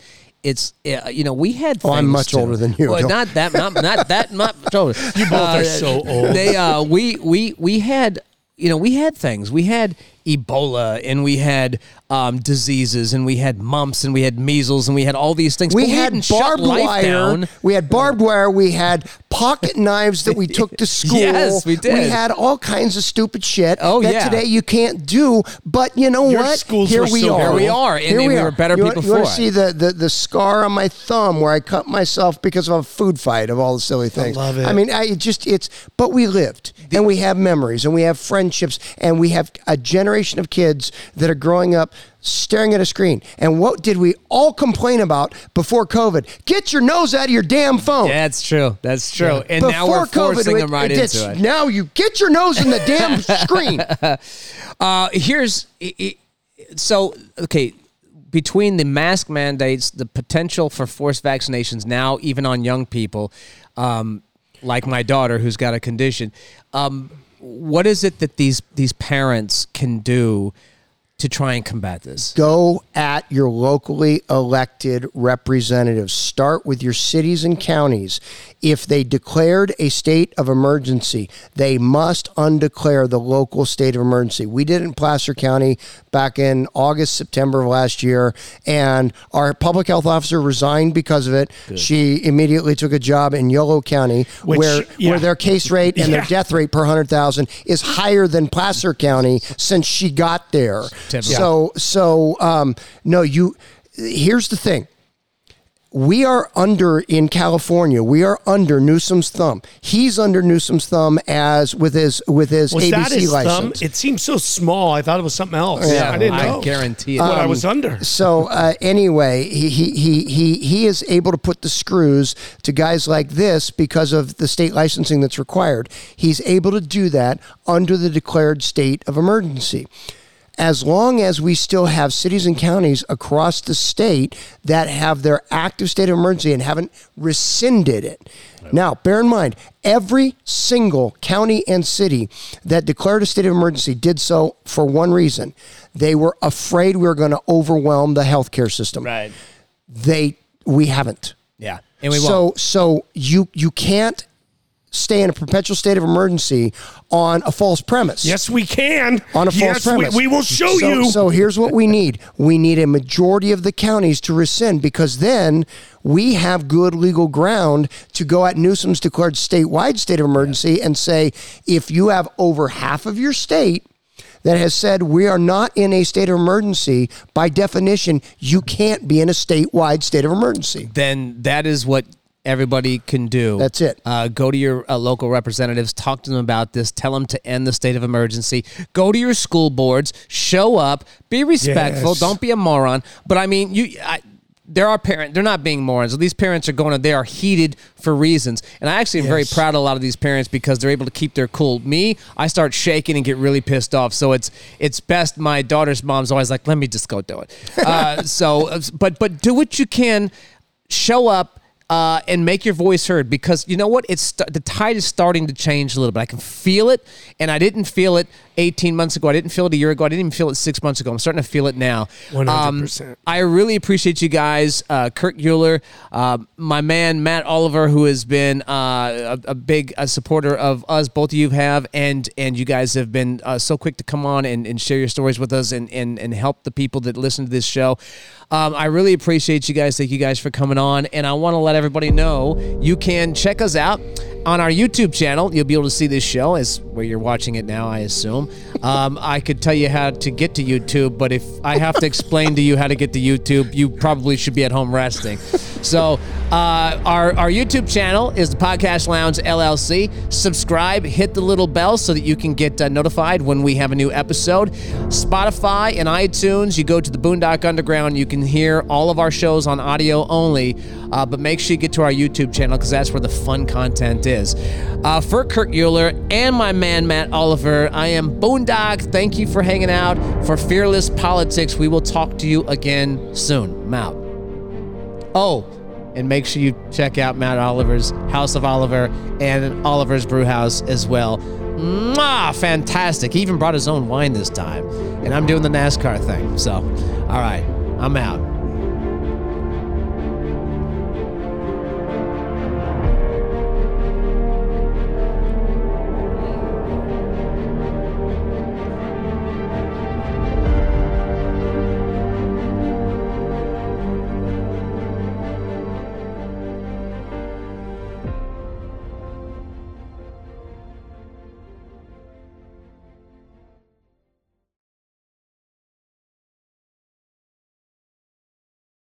Speaker 1: It's uh, you know we had.
Speaker 3: Oh, I'm much
Speaker 1: too.
Speaker 3: older than you.
Speaker 1: Well,
Speaker 3: Don't-
Speaker 1: that not, not that much older. You
Speaker 2: both are so old.
Speaker 1: They uh we we we had you know we had things. We had Ebola and we had um, diseases and we had mumps and we had measles and we had all these things.
Speaker 3: we
Speaker 1: but
Speaker 3: had
Speaker 1: didn't
Speaker 3: barbed wire. We had barbed wire. We had pocket knives that we took to school.
Speaker 1: Yes, we did.
Speaker 3: We had all kinds of stupid shit
Speaker 1: Oh,
Speaker 3: that
Speaker 1: yeah.
Speaker 3: today you can't do. But you know
Speaker 2: Your
Speaker 3: what?
Speaker 2: schools
Speaker 3: Here
Speaker 2: were
Speaker 3: we
Speaker 2: so
Speaker 3: are.
Speaker 1: Here we are, and-
Speaker 3: Here
Speaker 1: and we
Speaker 3: are.
Speaker 1: were better
Speaker 3: you
Speaker 1: people
Speaker 3: want, you want to see the, the the scar on my thumb where I cut myself because of a food fight of all the silly things.
Speaker 2: love it.
Speaker 3: I mean, I it just it's. But we lived, and we have memories, and we have friendships, and we have a generation of kids that are growing up staring at a screen. And what did we all complain about before COVID? Get your nose out of your damn phone.
Speaker 1: That's true. That's true. And now we're
Speaker 3: Before
Speaker 1: forcing
Speaker 3: it-
Speaker 1: them right
Speaker 3: it's-
Speaker 1: into it.
Speaker 3: Now you get your nose in the damn screen.
Speaker 1: Uh, here's so okay. Between the mask mandates, the potential for forced vaccinations now, even on young people, um, like my daughter who's got a condition, um, what is it that these these parents can do to try and combat this?
Speaker 3: Go at your locally elected representatives. Start with your cities and counties. If they declared a state of emergency, they must undeclare the local state of emergency. We did it in Placer County back in August, September of last year, and our public health officer resigned because of it. She immediately took a job in Yolo County,
Speaker 2: Which-
Speaker 3: where
Speaker 2: yeah.
Speaker 3: where their case rate and their death rate per hundred thousand is higher than Placer County since she got there.
Speaker 1: Typical.
Speaker 3: So so um, no, you. Here's the thing. We are under in California. We are under Newsom's thumb. He's under Newsom's thumb as with his with his
Speaker 2: Was
Speaker 3: ABC
Speaker 2: that his thumb?
Speaker 3: license.
Speaker 2: It seems so small. I thought it was something else.
Speaker 3: Yeah,
Speaker 2: I didn't
Speaker 1: I
Speaker 2: know.
Speaker 1: guarantee it.
Speaker 2: what I
Speaker 3: Um,
Speaker 2: was under.
Speaker 3: So uh, anyway, he, he he he he is able to put the screws to guys like this because of the state licensing that's required. He's able to do that under the declared state of emergency. As long as we still have cities and counties across the state that have their active state of emergency and haven't rescinded it. Now, bear in mind, every single county and city that declared a state of emergency did so for one reason. They were afraid we were going to overwhelm the healthcare system.
Speaker 1: Right.
Speaker 3: They we haven't.
Speaker 1: Yeah. And we
Speaker 3: so
Speaker 1: won't.
Speaker 3: so you you can't stay in a perpetual state of emergency on a false premise.
Speaker 2: Yes, we can.
Speaker 3: On a false
Speaker 2: yes,
Speaker 3: premise.
Speaker 2: We, we will show
Speaker 3: so,
Speaker 2: you.
Speaker 3: So here's what we need we need a majority of the counties to rescind because then we have good legal ground to go at Newsom's declared statewide state of emergency and say if you have over half of your state that has said we are not in a state of emergency, by definition, you can't be in a statewide state of emergency.
Speaker 1: Then that is what everybody can do.
Speaker 3: That's it.
Speaker 1: Uh, go to your uh, local representatives, talk to them about this, tell them to end the state of emergency. Go to your school boards, show up, be respectful,
Speaker 2: Yes.
Speaker 1: don't be a moron. But I mean, you. I, there are parents. They're not being morons. These parents are going. To, they are heated for reasons, and I actually am very proud of a lot of these parents because they're able to keep their cool. Me, I start shaking and get really pissed off. So it's it's best. My daughter's mom's always like, "Let me just go do it." Uh, so, uh, but but do what you can. Show up uh, and make your voice heard because you know what? It's the tide is starting to change a little bit. I can feel it, and I didn't feel it 18 months ago. I didn't feel it a year ago. I didn't even feel it six months ago. I'm starting to feel it now.
Speaker 2: 100%.
Speaker 1: Um, I really appreciate you guys, uh, Kirk Uhler, uh, my man Matt Oliver, who has been uh, a, a big uh, supporter of us. Both of you have, and and you guys have been uh, so quick to come on and, and share your stories with us and, and and help the people that listen to this show. Um, I really appreciate you guys. Thank you guys for coming on, and I want to let everybody know you can check us out on our YouTube channel. You'll be able to see this show as where you're watching it now, I assume. Um, I could tell you how to get to YouTube, but if I have to explain to you how to get to YouTube, you probably should be at home resting. So, uh, our, our YouTube channel is the Podcast Lounge LLC. Subscribe, hit the little bell so that you can get uh, notified when we have a new episode. Spotify and iTunes, you go to the Boondock Underground, you can hear all of our shows on audio only, uh, but make sure you get to our YouTube channel because that's where the fun content is. Uh, for Kirk Uhler and my man Matt Oliver, I am Boondock. Thank you for hanging out. For Fearless Politics, we will talk to you again soon. I'm out. Oh, and make sure you check out Matt Oliver's House of Oliver and Oliver's Brewhouse as well. Mwah, fantastic. He even brought his own wine this time. And I'm doing the NASCAR thing. So, all right, I'm out.